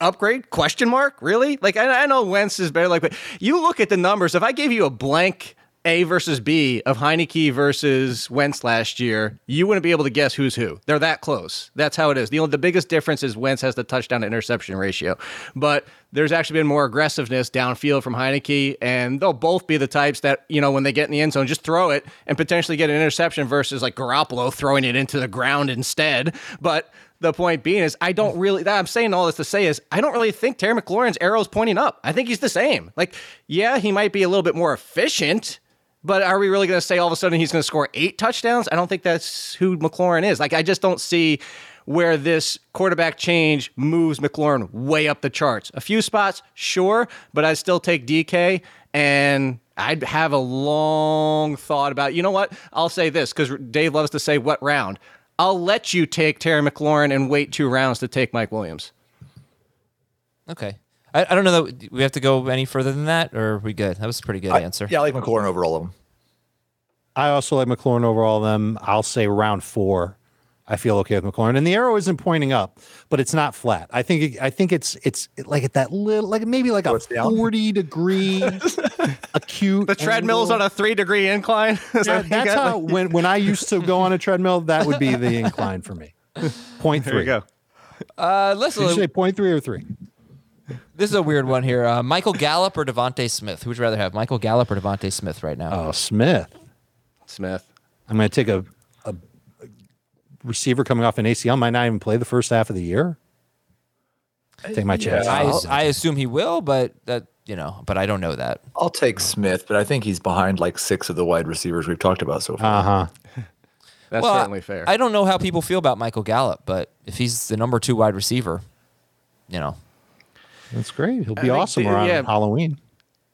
upgrade? Question mark? Really? Like I, I know Wentz is better like but you look at the numbers. If I gave you a blank A versus B of Heinicke versus Wentz last year you wouldn't be able to guess who's who. They're that close. That's how it is. The only the biggest difference is Wentz has the touchdown to interception ratio. But there's actually been more aggressiveness downfield from Heinicke and they'll both be the types that you know when they get in the end zone just throw it and potentially get an interception versus like Garoppolo throwing it into the ground instead. But the point being is, I don't mm. really. I'm saying all this to say is, I don't really think Terry McLaurin's arrow is pointing up. I think he's the same. Like, yeah, he might be a little bit more efficient, but are we really going to say all of a sudden he's going to score eight touchdowns? I don't think that's who McLaurin is. Like, I just don't see where this quarterback change moves McLaurin way up the charts. A few spots, sure, but I'd still take DK and. I'd have a long thought about. You know what? I'll say this because Dave loves to say what round. I'll let you take Terry McLaurin and wait two rounds to take Mike Williams. Okay. I, I don't know that we have to go any further than that, or are we good? That was a pretty good I- answer. yeah, I like McLaurin over all of them. I also like McLaurin over all of them. I'll say round four. I feel okay with McLaurin, and the arrow isn't pointing up, but it's not flat. I think it, I think it's it's like at that little, like maybe like a down? forty degree [LAUGHS] acute. The treadmill's on a three degree incline. [LAUGHS] Is Yeah, that what you that's got? how when when I used to go on a treadmill, that would be the incline for me. [LAUGHS] Point three. There you go. Uh, Did you say point three or three? this is a weird one here. Uh, Michael Gallup or DeVonta Smith? Who would you rather have, Michael Gallup or DeVonta Smith right now? Oh, Smith. Smith. I'm going to take a, a receiver coming off an ACL. Might not even play the first half of the year. Take my chance. I, I assume he will, but that you know, but I don't know that. I'll take Smith, but I think he's behind like six of the wide receivers we've talked about so far. Uh huh. [LAUGHS] That's well, certainly fair. I don't know how people feel about Michael Gallup, but if he's the number two wide receiver, you know, That's great. He'll be think awesome the- around yeah. Halloween.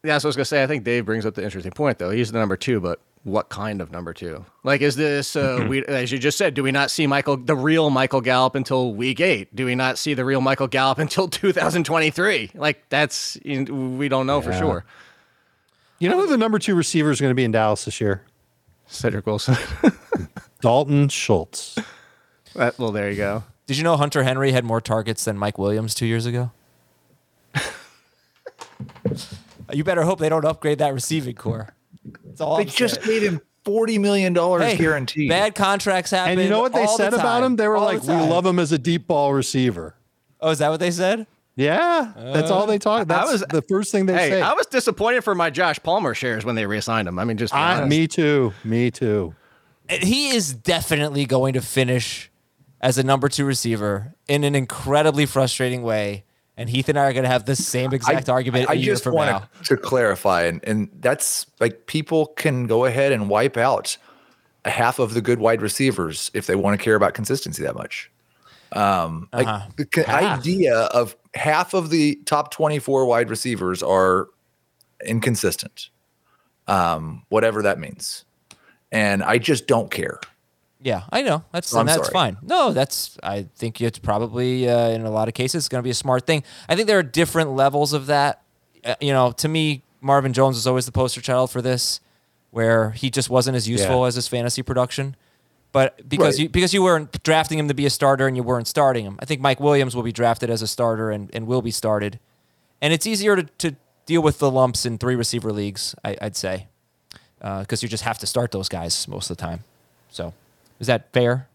yeah, so I was gonna say. I think Dave brings up the interesting point, though. He's the number two, but what kind of number two? Like, is this uh, we? As you just said, do we not see Michael, the real Michael Gallup, until week eight? Do we not see the real Michael Gallup [LAUGHS] until 2023? Like, that's we don't know for sure. You know who the number two receiver is going to be in Dallas this year? Cedric Wilson. [LAUGHS] Dalton Schultz. That- well, there you go. did you know Hunter Henry had more targets than Mike Williams two years ago? [LAUGHS] you better hope they don't upgrade that receiving corps. That's all They I'm just saying. made him forty million dollars Hey, guaranteed. Bad contracts happen. And you know what they all the said about him? They were All like, the "We love him as a deep ball receiver." Oh, is that what they said? Yeah, that's all they talk. That's was- the first thing they Hey, say. I was disappointed for my Josh Palmer shares when they reassigned him. I mean, just be I- me too. Me too. Eh, he is definitely going to finish as a number two receiver in an incredibly frustrating way. And Heath and I are going to have the same exact argument I, a year just want to clarify, and, and that's like people can go ahead and wipe out a half of the good wide receivers if they want to care about consistency that much. Um, like Uh-huh. the Half. idea of half of the top 24 wide receivers are inconsistent, um, whatever that means. And I just don't care. Yeah, I know. That's and that's sorry. fine. No, that's I think it's probably uh, in a lot of cases going to be a smart thing. I think there are different levels of that. Uh, you know, to me, Marvin Jones was always the poster child for this, where he just wasn't as useful Yeah. as his fantasy production. But because Right. you because you weren't drafting him to be a starter and you weren't starting him, I think Mike Williams will be drafted as a starter and, and will be started. And it's easier to, to deal with the lumps in three receiver leagues, I, I'd say, because you just have to start those guys most of the time. So, is that fair?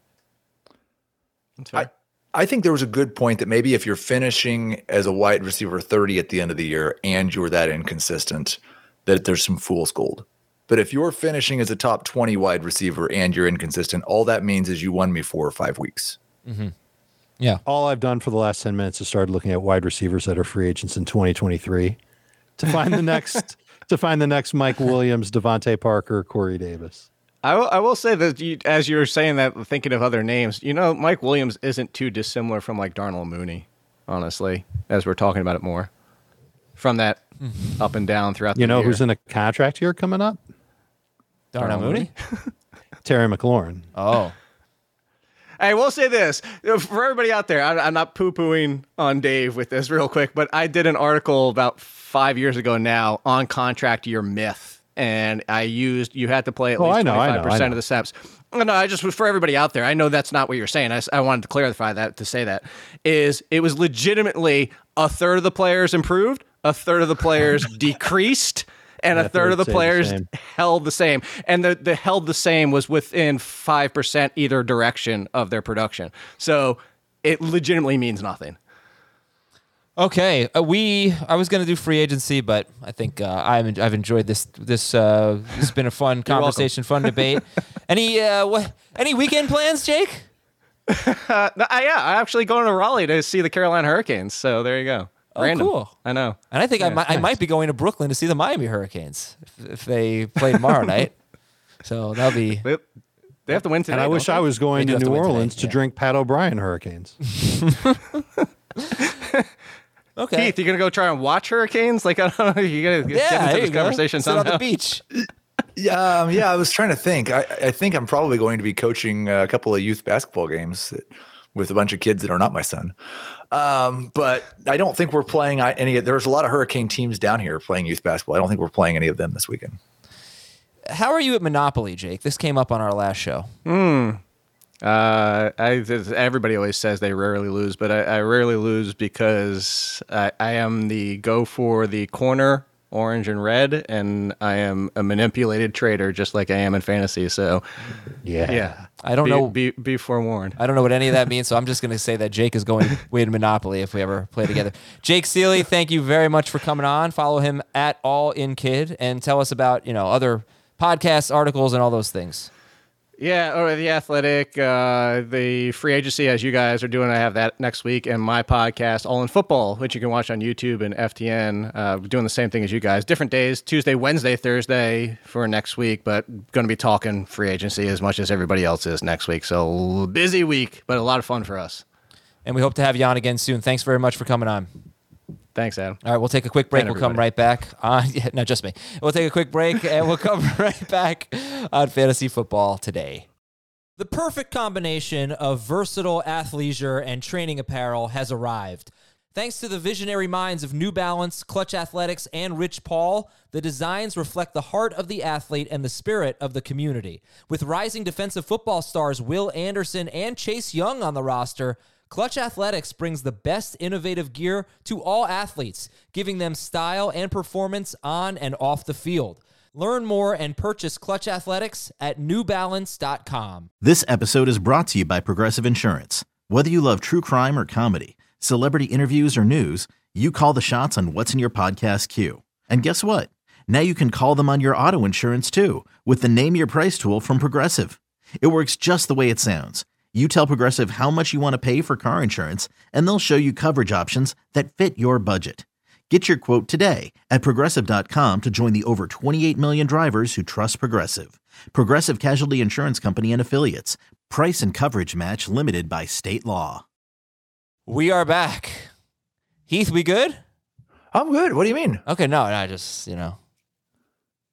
I, I think there was a good point that maybe if you're finishing as a wide receiver 30 at the end of the year and you're that inconsistent, that there's some fool's gold. But if you're finishing as a top 20 wide receiver and you're inconsistent, all that means is you won me four or five weeks. Mm-hmm. Yeah. All I've done for the last 10 minutes is started looking at wide receivers that are free agents in 2023 to find the [LAUGHS] next to find the next Mike Williams, DeVante Parker, Corey Davis. I will, I will say that you, as you were saying that, thinking of other names, you know, Mike Williams isn't too dissimilar from like Darnell Mooney, honestly, as we're talking about it more. From that mm-hmm. up and down throughout the You know year. who's in a contract year coming up? Darnell Mooney? [LAUGHS] Terry McLaurin. Oh. I will say this for everybody out there. I, I'm not poo pooing on Dave with this real quick, but I did an article about five years ago now on contract year myth, and I used you had to play at Oh, least twenty five percent of the steps. Oh, no, I just for everybody out there. I know that's not what you're saying. I wanted to clarify that to say that is it was legitimately a third of the players improved, a third of the players [LAUGHS] decreased. And a a third of the stayed the players held the same, and the the held the same was within five percent either direction of their production. So it legitimately means nothing. Okay, uh, we. I was going to do free agency, but I think uh, I'm, I've enjoyed this. This uh, this has been a fun [LAUGHS] conversation, fun debate. [LAUGHS] any uh, what? Any weekend plans, Jake? Uh, [LAUGHS] no, I, yeah, I'm actually going to Raleigh to see the Carolina Hurricanes. So there you go. Oh, Random. cool. I know. And I think I, might, I might be going to Brooklyn to see the Miami Hurricanes if, if they play tomorrow night. So that'll be. They, they have to win today. And I wish they? I was going to have to New win today, Orleans to yeah. drink Pat O'Brien Hurricanes. Okay. Keith, you gonna go try and watch Hurricanes? Like [LAUGHS] I don't know. You gotta yeah, get into this you go. conversation Sit on the beach. [LAUGHS] Yeah, um, yeah. I was trying to think. I, I think I'm probably going to be coaching a couple of youth basketball games with a bunch of kids that are not my son. Um, but I don't think we're playing any. There's a lot of Hurricane teams down here playing youth basketball. I don't think we're playing any of them this weekend. How are you at Monopoly, Jake? This came up on our last show. Uh, I everybody always says they rarely lose, but I, I rarely lose because I, I am the go for the corner orange and red, and I am a manipulated trader just like I am in fantasy. So Yeah. yeah, I don't be, know- Be, be forewarned. I don't know what any of that means, so I'm just going to say that Jake is going [LAUGHS] to win Monopoly if we ever play together. Jake Ciely, thank you very much for coming on. Follow him at All In Kid and tell us about you know other podcasts, articles, and all those things. Yeah, or the athletic, uh, the free agency, as you guys are doing. I have that next week, and my podcast, All in Football, which you can watch on YouTube and FTN. Uh, doing the same thing as you guys, different days: Tuesday, Wednesday, Thursday for next week. But going to be talking free agency as much as everybody else is next week. So busy week, but a lot of fun for us. And we hope to have you on again soon. Thanks very much for coming on. Thanks, Adam. All right, we'll take a quick break. And We'll come right back. On, [LAUGHS] yeah, not just me. We'll take a quick break and we'll [LAUGHS] come right back on fantasy football today. The perfect combination of versatile athleisure and training apparel has arrived. Thanks to the visionary minds of New Balance, Klutch Athletics, and Rich Paul, the designs reflect the heart of the athlete and the spirit of the community. With rising defensive football stars Will Anderson and Chase Young on the roster, Klutch Athletics brings the best innovative gear to all athletes, giving them style and performance on and off the field. Learn more and purchase Klutch Athletics at newbalance.com. This episode is brought to you by Progressive Insurance. Whether you love true crime or comedy, celebrity interviews or news, you call the shots on what's in your podcast queue. And guess what? Now you can call them on your auto insurance too with the Name Your Price tool from Progressive. It works just the way it sounds. You tell Progressive how much you want to pay for car insurance, and they'll show you coverage options that fit your budget. Get your quote today at progressive.com to join the over 28 million drivers who trust Progressive. Progressive Casualty Insurance Company and Affiliates. Price and coverage match limited by state law. We are back. Heath, we good? I'm good. What do you mean? Okay, no, no, I just, you know,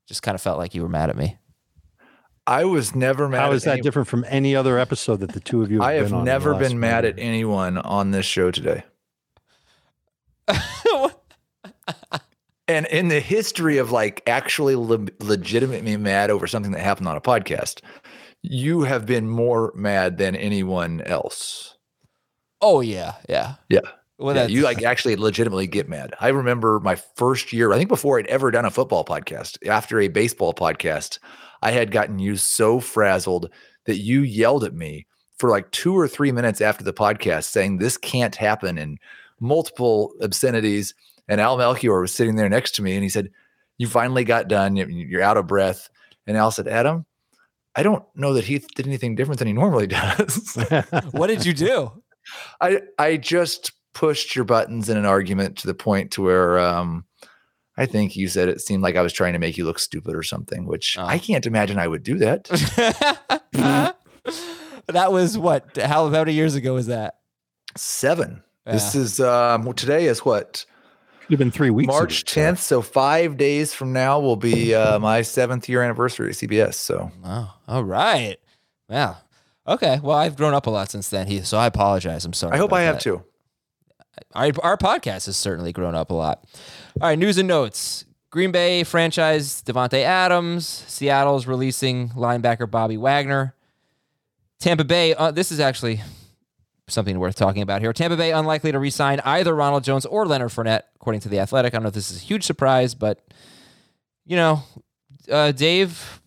just kind of felt like you were mad at me. I was never mad. How at is that any- different from any other episode that the two of you have I have been on never last been mad minute? at anyone on this show today. [LAUGHS] And in the history of like actually le- legitimately mad over something that happened on a podcast, you have been more mad than anyone else. Oh, yeah, yeah. Yeah. Well, yeah, that's, you like actually legitimately get mad. I remember my first year, I think before I'd ever done a football podcast, after a baseball podcast, I had gotten you so frazzled that you yelled at me for like two or three minutes after the podcast saying this can't happen and multiple obscenities. And Al Melchior was sitting there next to me and he said, You finally got done. You- You're out of breath. And Al said, Adam, I don't know that he did anything different than he normally [LAUGHS] does. what did you do? I I just pushed your buttons in an argument to the point to where um I think you said it seemed like I was trying to make you look stupid or something, which Oh. I can't imagine I would do that. [LAUGHS] that was what? How many years ago was that? Seven. This is um today is what Could have been three weeks. March 10th. So five days from now will be uh, my seventh year anniversary at CBS. So Oh, all right. Yeah. Okay. Well, I've grown up a lot since then, Heath. So I apologize. I'm sorry. I hope about I have too. Our, our podcast has certainly grown up a lot. All right, news and notes. Green Bay franchise Davante Adams. Seattle's releasing linebacker Bobby Wagner. Tampa Bay, uh, this is actually something worth talking about here. Tampa Bay unlikely to re-sign either Ronald Jones or Leonard Fournette, according to the Athletic. I don't know if this is a huge surprise, but you know, uh, Dave,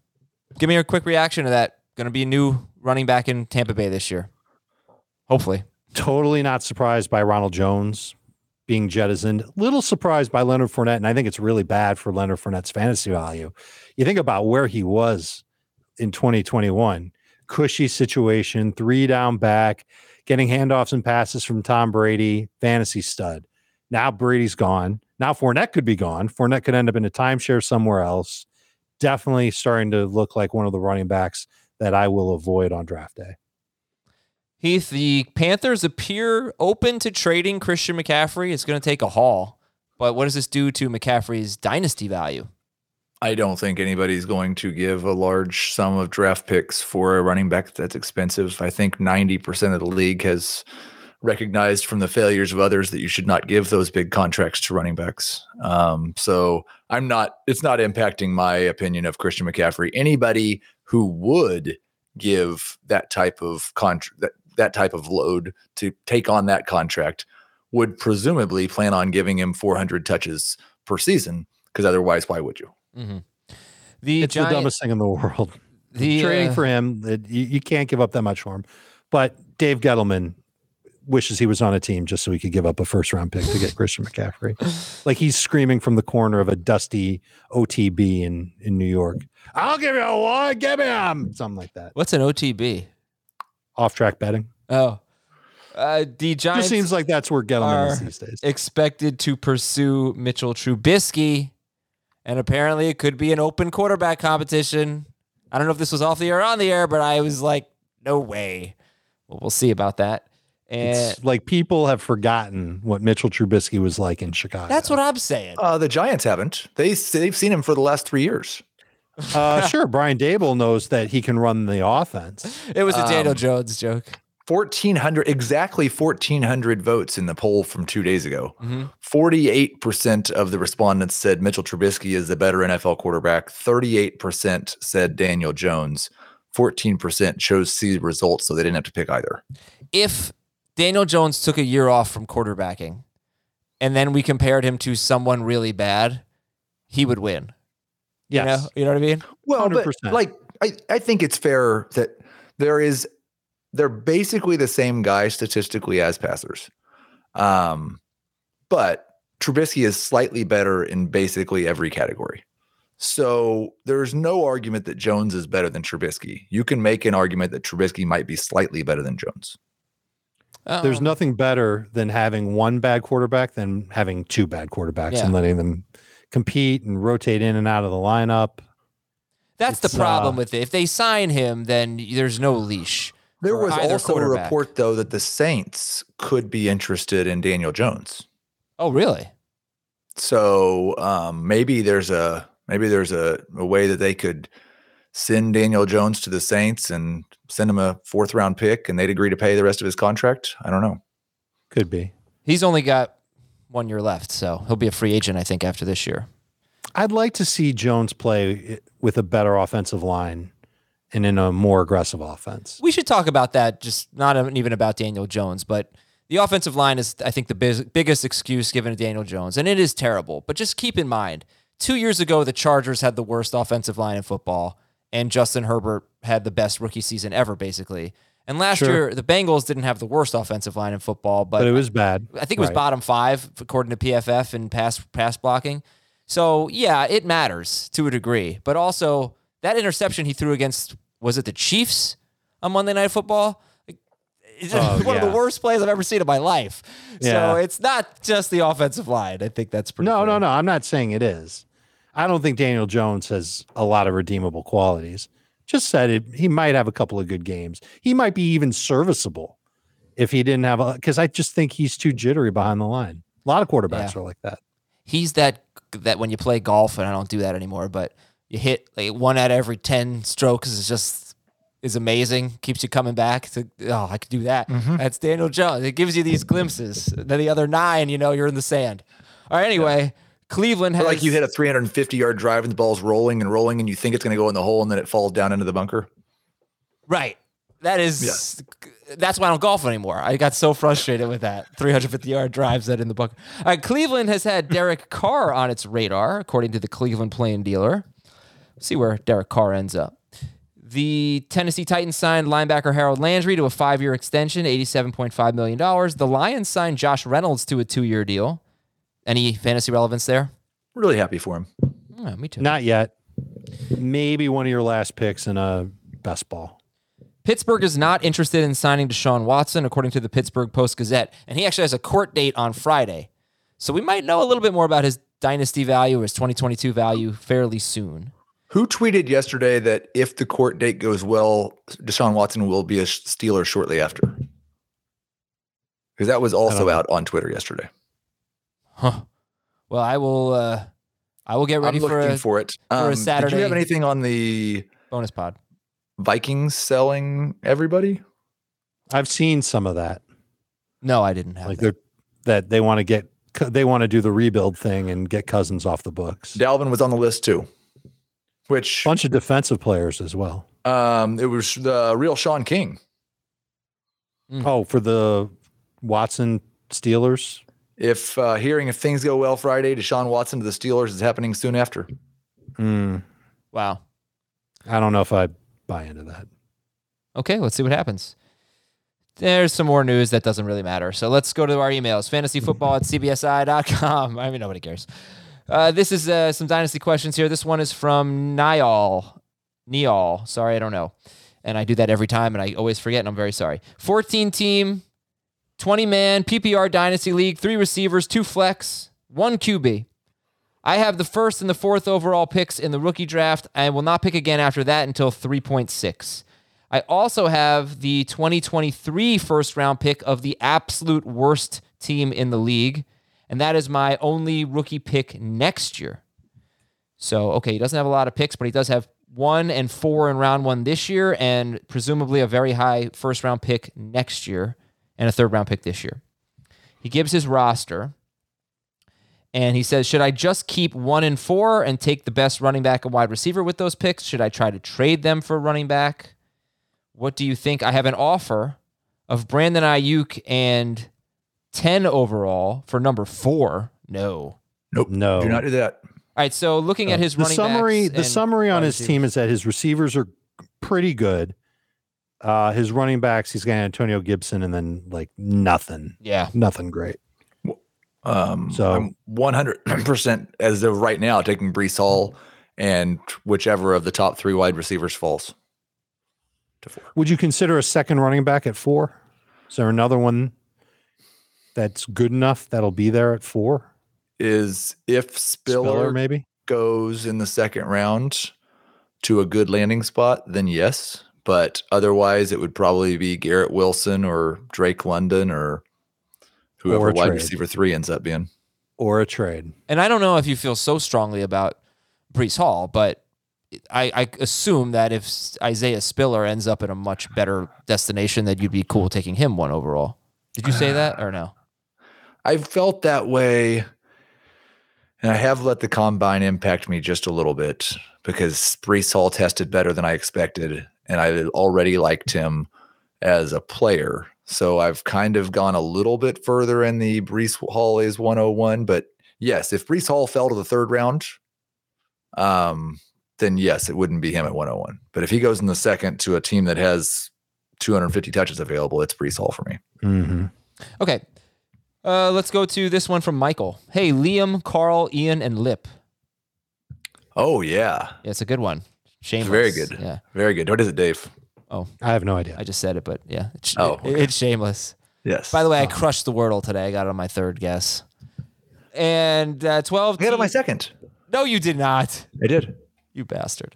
give me a quick reaction to that. Going to be a new running back in Tampa Bay this year, hopefully. Totally not surprised by Ronald Jones being jettisoned. Little surprised by Leonard Fournette, and I think it's really bad for Leonard Fournette's fantasy value. You think about where he was in 2021, cushy situation, three down back, getting handoffs and passes from Tom Brady, fantasy stud. Now Brady's gone. Now Fournette could be gone. Fournette could end up in a timeshare somewhere else. Definitely starting to look like one of the running backs that I will avoid on draft day. Heath, the Panthers appear open to trading Christian McCaffrey. It's going to take a haul. But what does this do to McCaffrey's dynasty value? I don't think anybody's going to give a large sum of draft picks for a running back that's expensive. I think 90% of the league has recognized from the failures of others that you should not give those big contracts to running backs. Um, so I'm not, it's not impacting my opinion of Christian McCaffrey. Anybody who would give that type of contract, that, that type of load to take on that contract would presumably plan on giving him 400 touches per season because otherwise, why would you? The it's Giant- the dumbest thing in the [LAUGHS] world. The, Trading uh, for him, that you, you can't give up that much for him. But Dave Gettleman wishes he was on a team just so he could give up a first round pick to get [LAUGHS] Christian McCaffrey. Like he's screaming from the corner of a dusty OTB in in New York. I'll give you a one, give him, something like that. What's an OTB? Off track betting. Oh, uh, the Giants Just seems like that's where Gettleman is are these days. expected to pursue Mitchell Trubisky, and apparently it could be an open quarterback competition. I don't know if this was off the air or on the air, but I was like, no way. Well, we'll see about that. And It's like people have forgotten what Mitchell Trubisky was like in Chicago. that's what I'm saying. Uh, the Giants haven't. They they've seen him for the last three years. Uh, sure. Brian Daboll knows that he can run the offense. It was a Daniel um, Jones joke. Fourteen hundred, exactly fourteen hundred votes in the poll from two days ago. Mhm. Forty-eight percent of the respondents said Mitchell Trubisky is the better NFL quarterback. Thirty-eight percent said Daniel Jones. Fourteen percent chose C results, so they didn't have to pick either. If Daniel Jones took a year off from quarterbacking and then we compared him to someone really bad, he would win. You know, you know what I mean? Well, but 100%. like I, I think it's fair that there is they're basically the same guy statistically as passers. Um, but Trubisky is slightly better in basically every category. So there's no argument that Jones is better than Trubisky. You can make an argument that Trubisky might be slightly better than Jones. There's Um, nothing better than having one bad quarterback than having two bad quarterbacks Yeah. and letting them compete and rotate in and out of the lineup. That's it's, the problem uh, with it. If they sign him, then there's no leash. There was also a report though that the Saints could be interested in Daniel Jones. Oh, really? So um, maybe there's a maybe there's a, a way that they could send Daniel Jones to the Saints and send him a fourth round pick, and they'd agree to pay the rest of his contract. I don't know. Could be. He's only got one year left, so he'll be a free agent, I think, after this year. I'd like to see Jones play with a better offensive line and in a more aggressive offense. We should talk about that, just not even about Daniel Jones, but the offensive line is, I think, the biz- biggest excuse given to Daniel Jones, and it is terrible. But just keep in mind, two years ago, the Chargers had the worst offensive line in football, and Justin Herbert had the best rookie season ever, basically. And last Sure. year, the Bengals didn't have the worst offensive line in football, but, But it was bad. I think it was Right. bottom five according to PFF in pass pass blocking. So yeah, it matters to a degree, but also that interception he threw against was it the Chiefs on Monday Night Football? Like, It's Oh, [LAUGHS] one of the worst plays I've ever seen in my life. So it's not just the offensive line. I think that's pretty. No, no, no. I'm not saying it is. I don't think Daniel Jones has a lot of redeemable qualities. Just said it. He might have a couple of good games. He might be even serviceable if he didn't have a. Because I just think he's too jittery behind the line. A lot of quarterbacks Yeah. are like that. He's that that when you play golf, and I don't do that anymore, but you hit like one out of every ten strokes is just is amazing. Keeps you coming back to oh, I could do that. Mm-hmm. That's Daniel Jones. It gives you these glimpses. Then the other nine, you know, you're in the sand. All right. Anyway, Cleveland Or has like you hit a 350 yard drive and the ball's rolling and rolling, and you think it's going to go in the hole, and then it falls down into the bunker. right. That is. That's why I don't golf anymore. I got so frustrated with that 350 yard drives that in the bunker. Right, Cleveland has had Derek Carr on its radar, according to the Cleveland Plain Dealer. see where Derek Carr ends up. The Tennessee Titans signed linebacker Harold Landry to a five year extension, $87.5 million. The Lions signed Josh Reynolds to a two year deal. Any fantasy relevance there? Really happy for him. Yeah, me too. Not yet. Maybe one of your last picks in a best ball. Pittsburgh is not interested in signing Deshaun Watson, according to the Pittsburgh Post Gazette. And he actually has a court date on Friday. So we might know a little bit more about his dynasty value, his 2022 value, fairly soon. Who tweeted yesterday that if the court date goes well, Deshaun Watson will be a Steeler shortly after? Because that was also out on Twitter yesterday. Huh. Well, I will. Uh, I will get ready I'm for looking a for it. for a Um, Did you Saturday- have anything on the bonus pod. Vikings selling everybody? I've seen some of that. No, I didn't have Like that. they're that they want to get they want to do the rebuild thing and get Cousins off the books. Dalvin was on the list too, which Bunch of defensive players as well. um, it was the real Sean King. Oh, for the Watson Steelers. If uh, hearing if things go well Friday, Deshaun Watson to the Steelers is happening soon after. Hmm. Wow. I don't know if I buy into that. Okay, let's see what happens. There's some more news that doesn't really matter. So let's go to our emails fantasyfootball at cbsi.com. [LAUGHS] I mean, nobody cares. Uh, this is uh, some dynasty questions here. This one is from Niall. Niall. Sorry, I don't know. And I do that every time and I always forget, and I'm very sorry. 14 team, 20 man, PPR Dynasty League, three receivers, two flex, one QB. I have the first and the fourth overall picks in the rookie draft. I will not pick again after that until 3.6. I also have the 2023 first round pick of the absolute worst team in the league, and that is my only rookie pick next year. So, okay, he doesn't have a lot of picks, but he does have one and four in round one this year, and presumably a very high first round pick next year, and a third round pick this year. He gives his roster. And he says, Should I just keep one and four and take the best running back and wide receiver with those picks? Should I try to trade them for a running back? What do you think? I have an offer of Brandon Aiyuk and 10 overall for number four. No. Nope. No. Do not do that. All right, so looking at his the running summary, backs the summary on his receivers. team is that his receivers are pretty good. Uh, his running backs, he's got Antonio Gibson, and then like nothing, Yeah. nothing great. Um, So- I'm 100% as of right now taking Breece Hall and whichever of the top three wide receivers falls to four. Would you consider a second running back at four? Is there another one that's good enough that'll be there at four? Is if Spiller, Spiller, maybe. goes in the second round to a good landing spot, then yes. But otherwise, it would probably be Garrett Wilson or Drake London or whoever Or wide trade. receiver three ends up being. Or a trade. And I don't know if you feel so strongly about Breece Hall, but I, I assume that if Isaiah Spiller ends up in a much better destination, that you'd be cool taking him one overall. Did you say that or no? I've felt that way, and I have let the combine impact me just a little bit because Breece Hall tested better than I expected, and I already liked him as a player. So I've kind of gone a little bit further in the Breece Hall is 101. But yes, if Breece Hall fell to the third round, um, then yes, it wouldn't be him at 101. But if he goes in the second to a team that has 250 touches available, it's Breece Hall for me. Mm-hmm. Okay. Uh, let's go to this one from Michael. Hey, Liam, Carl, Ian, and Lip. Oh yeah, Yeah, it's a good one. Shameless. very good. Yeah. very good. What is it, Dave? Oh, I have no idea. I just said it, but yeah, it's, Oh, it- it's shameless. Yes. By the way, I crushed the Wordle today. I got it on my third guess. And uh, 12 I got it on my second. No, you did not. I did. You bastard.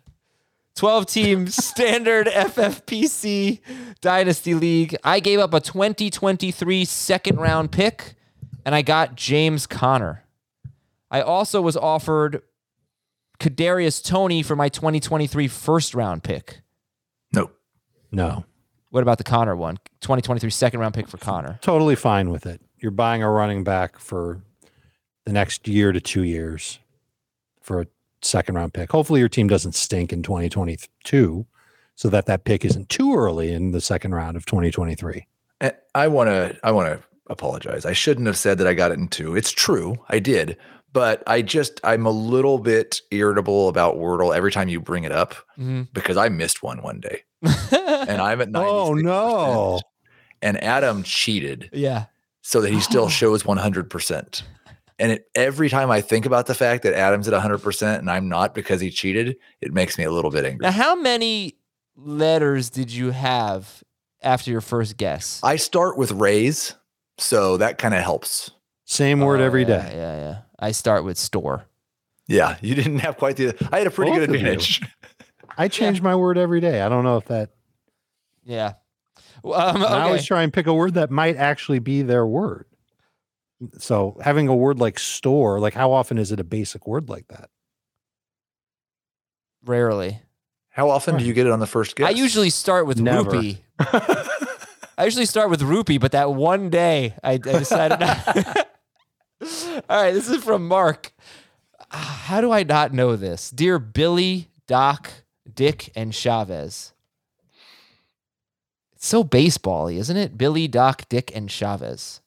12 team [LAUGHS] standard FFPC Dynasty League. I gave up a 2023 second round pick and I got James Conner. I also was offered Kadarius Toney for my 2023 first round pick. Nope. no. What about the Conner one? 2023 second round pick for Conner. Totally fine with it. You're buying a running back for the next year to two years for a second round pick. Hopefully, your team doesn't stink in 2022 so that that pick isn't too early in the second round of 2023. Eh, I want to. I want to apologize. I shouldn't have said that I got it in two. It's true, I did, but I just I'm a little bit irritable about Wordle every time you bring it up Mhm. because I missed one one day, and I'm at 96%. [LAUGHS] Oh, no. And Adam cheated Yeah. so that he still [LAUGHS] shows 100 percent. And it, every time I think about the fact that Adam's at 100 percent and I'm not because he cheated, it makes me a little bit angry. Now, how many letters did you have after your first guess? I start with raise, so that kind of helps. Same word Oh, every yeah, day. Yeah, yeah. I start with store. Yeah, you didn't have quite the. I had a pretty Both good advantage. [LAUGHS] I change my word every day. I don't know if that. Yeah. Well, Um, and I always okay. try and pick a word that might actually be their word. So having a word like store, like how often is it a basic word like that? Rarely. How often do you get it on the first guess? I usually start with Never. rupee. [LAUGHS] I usually start with rupee, but that one day I, I decided. not- [LAUGHS] All right, this is from Mark. How do I not know this? Dear Billy, Doc, Dick, and Chavez. It's so baseball-y, isn't it? Billy, Doc, Dick, and Chavez.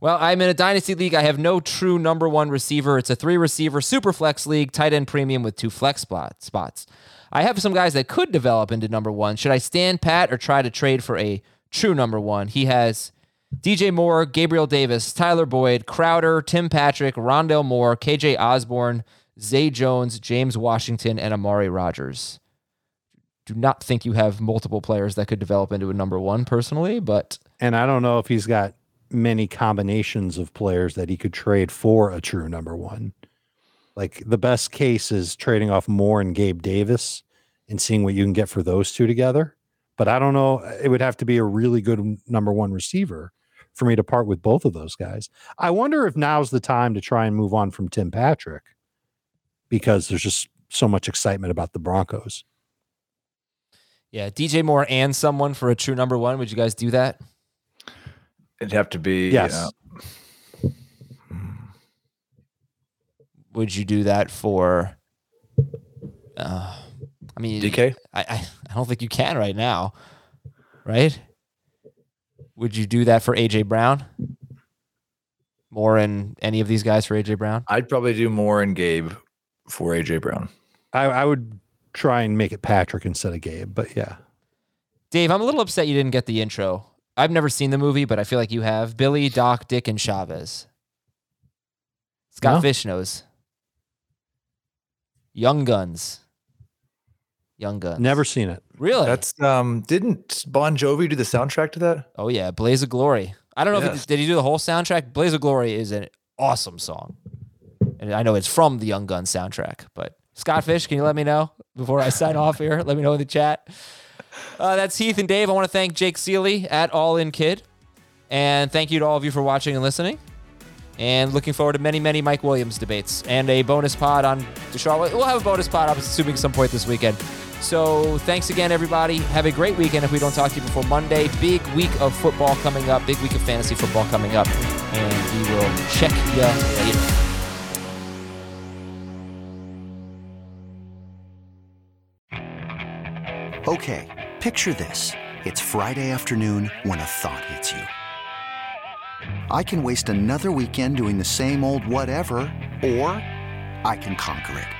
Well, I'm in a dynasty league. I have no true number one receiver. It's a three receiver super flex league, tight end premium with two flex spot, spots. I have some guys that could develop into number one. Should I stand pat or try to trade for a true number one? He has DJ Moore, Gabriel Davis, Tyler Boyd, Crowder, Tim Patrick, Rondale Moore, KJ Osborne, Zay Jones, James Washington, and Amari Rogers. Do not think you have multiple players that could develop into a number one personally, but And I don't know if he's got many combinations of players that he could trade for a true number one. Like the best case is trading off Moore and Gabe Davis and seeing what you can get for those two together. But I don't know. It would have to be a really good number one receiver for me to part with both of those guys. I wonder if now's the time to try and move on from Tim Patrick because there's just so much excitement about the Broncos. yeah, DJ Moore and someone for a true number one. Would you guys do that? It'd have to be. Yes. uh, Would you do that for? Uh, I mean, DK? I, I I don't think you can right now, right? Would you do that for AJ Brown? More in any of these guys for AJ Brown? I'd probably do more in Gabe for AJ Brown. I, I would try and make it Patrick instead of Gabe, but yeah. Dave, I'm a little upset you didn't get the intro. I've never seen the movie, but I feel like you have. Billy, Doc, Dick, and Chavez. Scott No. Fish knows. Young Guns. Young Guns. Never seen it. Really? That's um didn't Bon Jovi do the soundtrack to that? oh yeah, Blaze of Glory. I don't know if Yes. he, did he do the whole soundtrack. Blaze of Glory is an awesome song, and I know it's from the Young Guns soundtrack. But Scott Fish, can you let me know before I sign off here? Let me know in the chat. Uh, that's Heath and Dave. I want to thank Jake Ciely at All In Kid, and thank you to all of you for watching and listening. And looking forward to many, many Mike Williams debates and a bonus pod on Deshaun. We'll have a bonus pod, I'm assuming, some point this weekend. So thanks again, everybody. Have a great weekend if we don't talk to you before Monday. Big week of football coming up, big week of fantasy football coming up. And we will check you later. Okay, picture this. It's Friday afternoon when a thought hits you. I can waste another weekend doing the same old whatever, or I can conquer it.